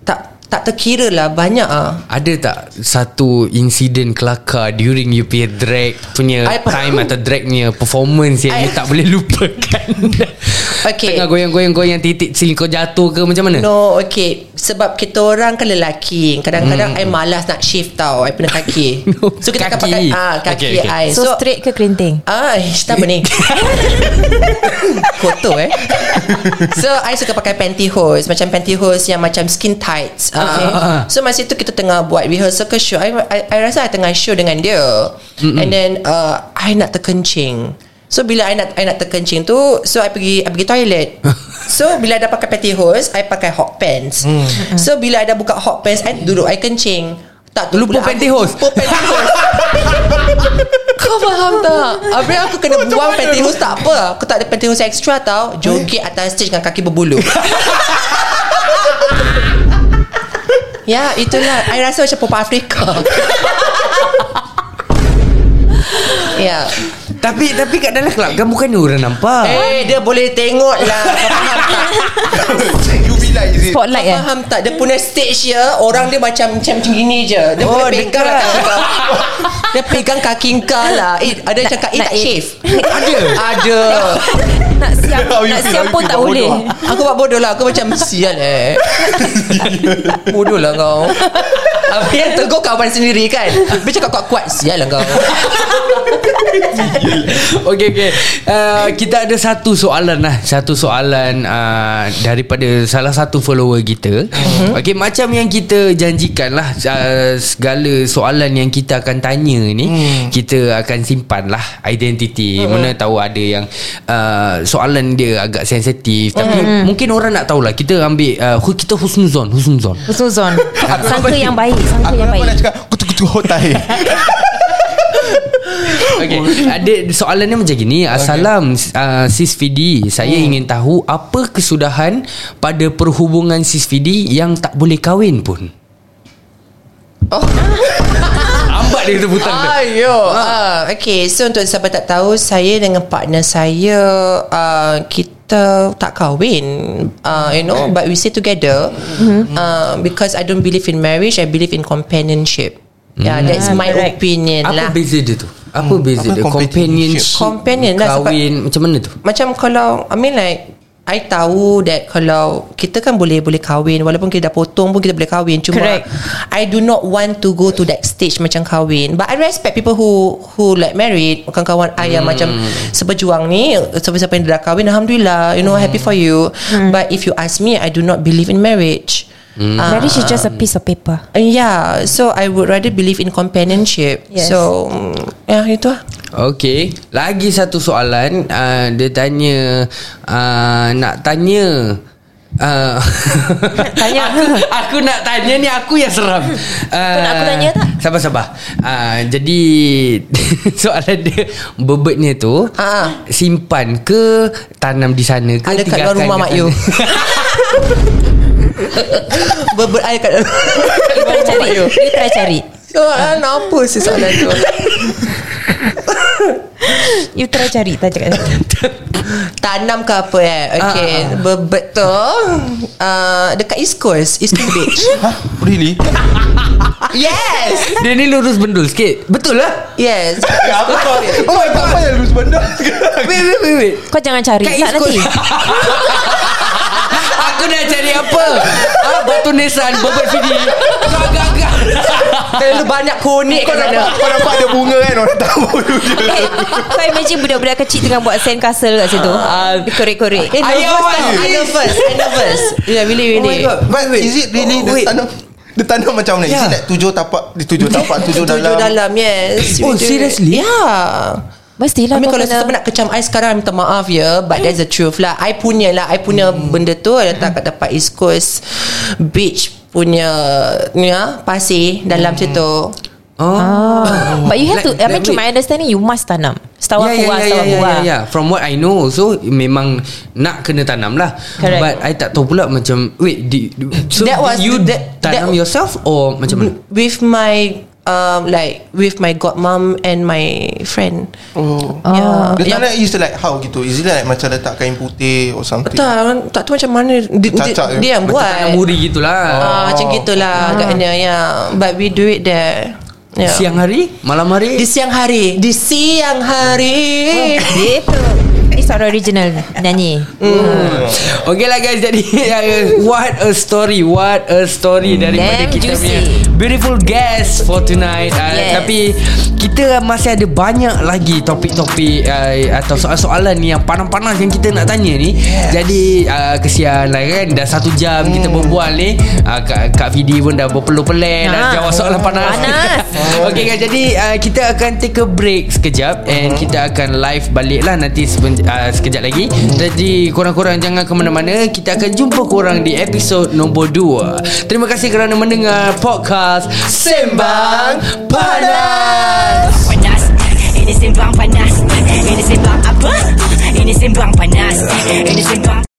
Tak tak terkira lah Banyak ah. Ada tak satu insiden kelakar during you punya drag punya I- time atau drag punya performance yang I- you tak boleh lupakan? Okay. Tengah goyang-goyang-goyang titik sini kau jatuh ke macam mana? No okay Sebab kita orang kan lelaki Kadang-kadang I malas nak shift tau I punya kaki No, So kita akan kaki. pakai ah, Kaki Okay, okay. I So, straight ke kerinting Ah, ish, apa ni? Kotor eh So I suka pakai pantyhose Macam pantyhose Yang macam skin tights uh, So masa itu kita tengah Buat rehearsal ke show. I, I, I rasa I tengah show dengan dia. Mm-mm. And then uh, I nak terkencing. So bila I nak I nak terkencing tu So I pergi I pergi toilet. So bila I dah pakai pantyhose I pakai hot pants. So bila I dah buka hot pants I duduk I kencing. Tak tu Lupa pantyhose? Lupa pantyhose. Kau faham tak? Habis aku kena buang pantyhose tak apa. Aku tak ada pantyhose extra tau. Joget atas stage dengan kaki berbulu Ya itulah. I rasa macam Papa Afrika Ya. Tapi tapi kat dalam club kan bukannya orang nampak. Eh dia boleh tengok lah Like is it? Spotlight eh? faham tak? Dia punya stage ya Orang dia macam Macam gini je. Dia Oh, boleh pegang dekat. kaki kau. Dia pegang kaki kau lah. Eh, Ada cakap Eh tak shave. Ada. Ada. Nak siap Nak siap pun tak boleh. Aku buat bodoh lah. Aku macam Sial eh. Bodoh lah kau. Habis yang tegur kawan sendiri kan? Dia cakap kuat-kuat Sial lah kau Okey okey. Uh, kita ada satu soalan lah, satu soalan uh, daripada salah satu follower kita. Uh-huh. Okey, macam yang kita janjikan lah uh, segala soalan yang kita akan tanya ni, hmm. kita akan simpan lah identiti. Uh-huh. Mana tahu ada yang uh, soalan dia agak sensitif, tapi uh-huh. mungkin orang nak tahulah. Kita ambil uh, kita husnuzon, husnuzon. Husnuzon Sangka yang baik Sangka yang aku nak baik cakap Kutu-kutu hotai Okay Ada soalan ni macam gini Assalam uh, Sis Fidi Saya hmm. ingin tahu Apa kesudahan Pada perhubungan Sis Fidi Yang tak boleh kahwin pun Oh. Ambat dia tu butang tu Ayo. Ah, okay, so untuk siapa tak tahu, saya dengan partner saya uh, kita tak kahwin. Uh, you know, but we stay together uh, because I don't believe in marriage. I believe in companionship. Yeah, that's Ah, my correct. opinion Apa lah. beza dia tu Apa beza apa dia? companionship? Companion lah, sebab- Kahwin Macam mana tu? Macam kalau I mean like I tahu that kalau kita kan boleh boleh kahwin walaupun kita dah potong pun kita boleh kahwin. Cuma Correct. I do not want to go to that stage macam kahwin. But I respect people who who like married kawan-kawan I yang macam seberjuang ni siapa-siapa yang dah kahwin alhamdulillah you know happy for you. But if you ask me I do not believe in marriage Ah, Marriage is just a piece of paper Uh, yeah, so I would rather believe in companionship. Yes. So, mm, ya itu lah. Okay Lagi satu soalan uh, Dia tanya uh, Nak tanya Uh, Tanya. aku, aku nak tanya ni Aku yang seram uh, nak aku tanya tak? Sabar-sabar uh, Jadi Soalan dia Bebetnya tu Ah. Simpan ke Tanam di sana ke Ada kat tinggalkan luar rumah kat mak you. Sana? Beber air kat dalam. You try cari You try cari Soalan apa sih soalan tu? You try cari Tak cakap Tanam ke apa eh? Okay, Ah, bebet tu uh, dekat East Coast, East Coast Beach. Hah? Really? yes, Dia ni lurus bendul sikit Betul lah yes. Apa kau Oh my god Apa yang lulus benda Wait wait wait. Kau jangan cari Kat East nanti Coast. Aku nak cari apa ah, Batu nisan Bobot Fidi Kau agak-agak Terlalu banyak konik Kau nampak, kau nampak ada bunga kan Orang tahu tu je Eh, Kau imagine budak-budak kecil Tengah buat sand castle kat situ Dia korek-korek Eh, nervous why? tau. I nervous. I nervous. Yeah, really, Oh my really. god But is it really Oh, wait. Dia tanam Dia tanam macam mana Is Yeah. it like tujuh tapak Dia tujuh tapak Tujuh dalam Tujuh dalam, yes. Oh, seriously? Yeah. Mestilah kau kalau kena- sesiapa nak kecam I sekarang Minta maaf ya But that's the truth lah. I punya lah I punya benda tu Letak kat tempat East Coast Beach Punya Ni lah Pasir Dalam situ. Oh. Ah. But you have to I mean Like- to my understanding You must tanam. Setahu Ya aku ya lah ya Setahu ya aku ya lah ya From what I know So memang Nak kena tanam lah. Correct. But I tak tahu pula Macam Wait di, So That was- you that- Tanam that- yourself Or macam mana? With my um, Like With my godmom And my friend. Oh. Yeah. Dia yeah. tanam is like how gitu? Is it like macam letak kain putih Or something? Tak Tak tahu macam mana Dia, dia, Cacak je. dia yang Macam buat. tanam muri gitulah. Ah, Macam gitulah Agaknya ya. But we do it there. Yeah. Siang hari? Malam hari? Di siang hari. Di siang hari. Gitu Ini suara original Nyanyi. Okay lah guys Jadi What a story What a story Daripada Damn kita juicy. punya Beautiful guest For tonight. Uh, Yes. Tapi Kita masih ada banyak lagi Topik-topik uh, Atau soalan-soalan ni Yang panas-panas Yang kita nak tanya ni. Jadi uh, Kesian lah kan. Dah satu jam Kita berbual ni. Uh, Kak, Kak Fidi pun dah berpeluh-peluh Dah Ha. jawab soalan panas. Panas. Okay guys Jadi uh, Kita akan take a break sekejap And kita akan live balik lah Nanti sepen, uh, sekejap lagi. Jadi korang-korang jangan ke mana-mana. Kita akan jumpa korang di episod nombor 2 Terima kasih kerana mendengar podcast Sembang Panas. Panas. Ini sembang panas. Ini sembang apa? Ini sembang panas. Ini sembang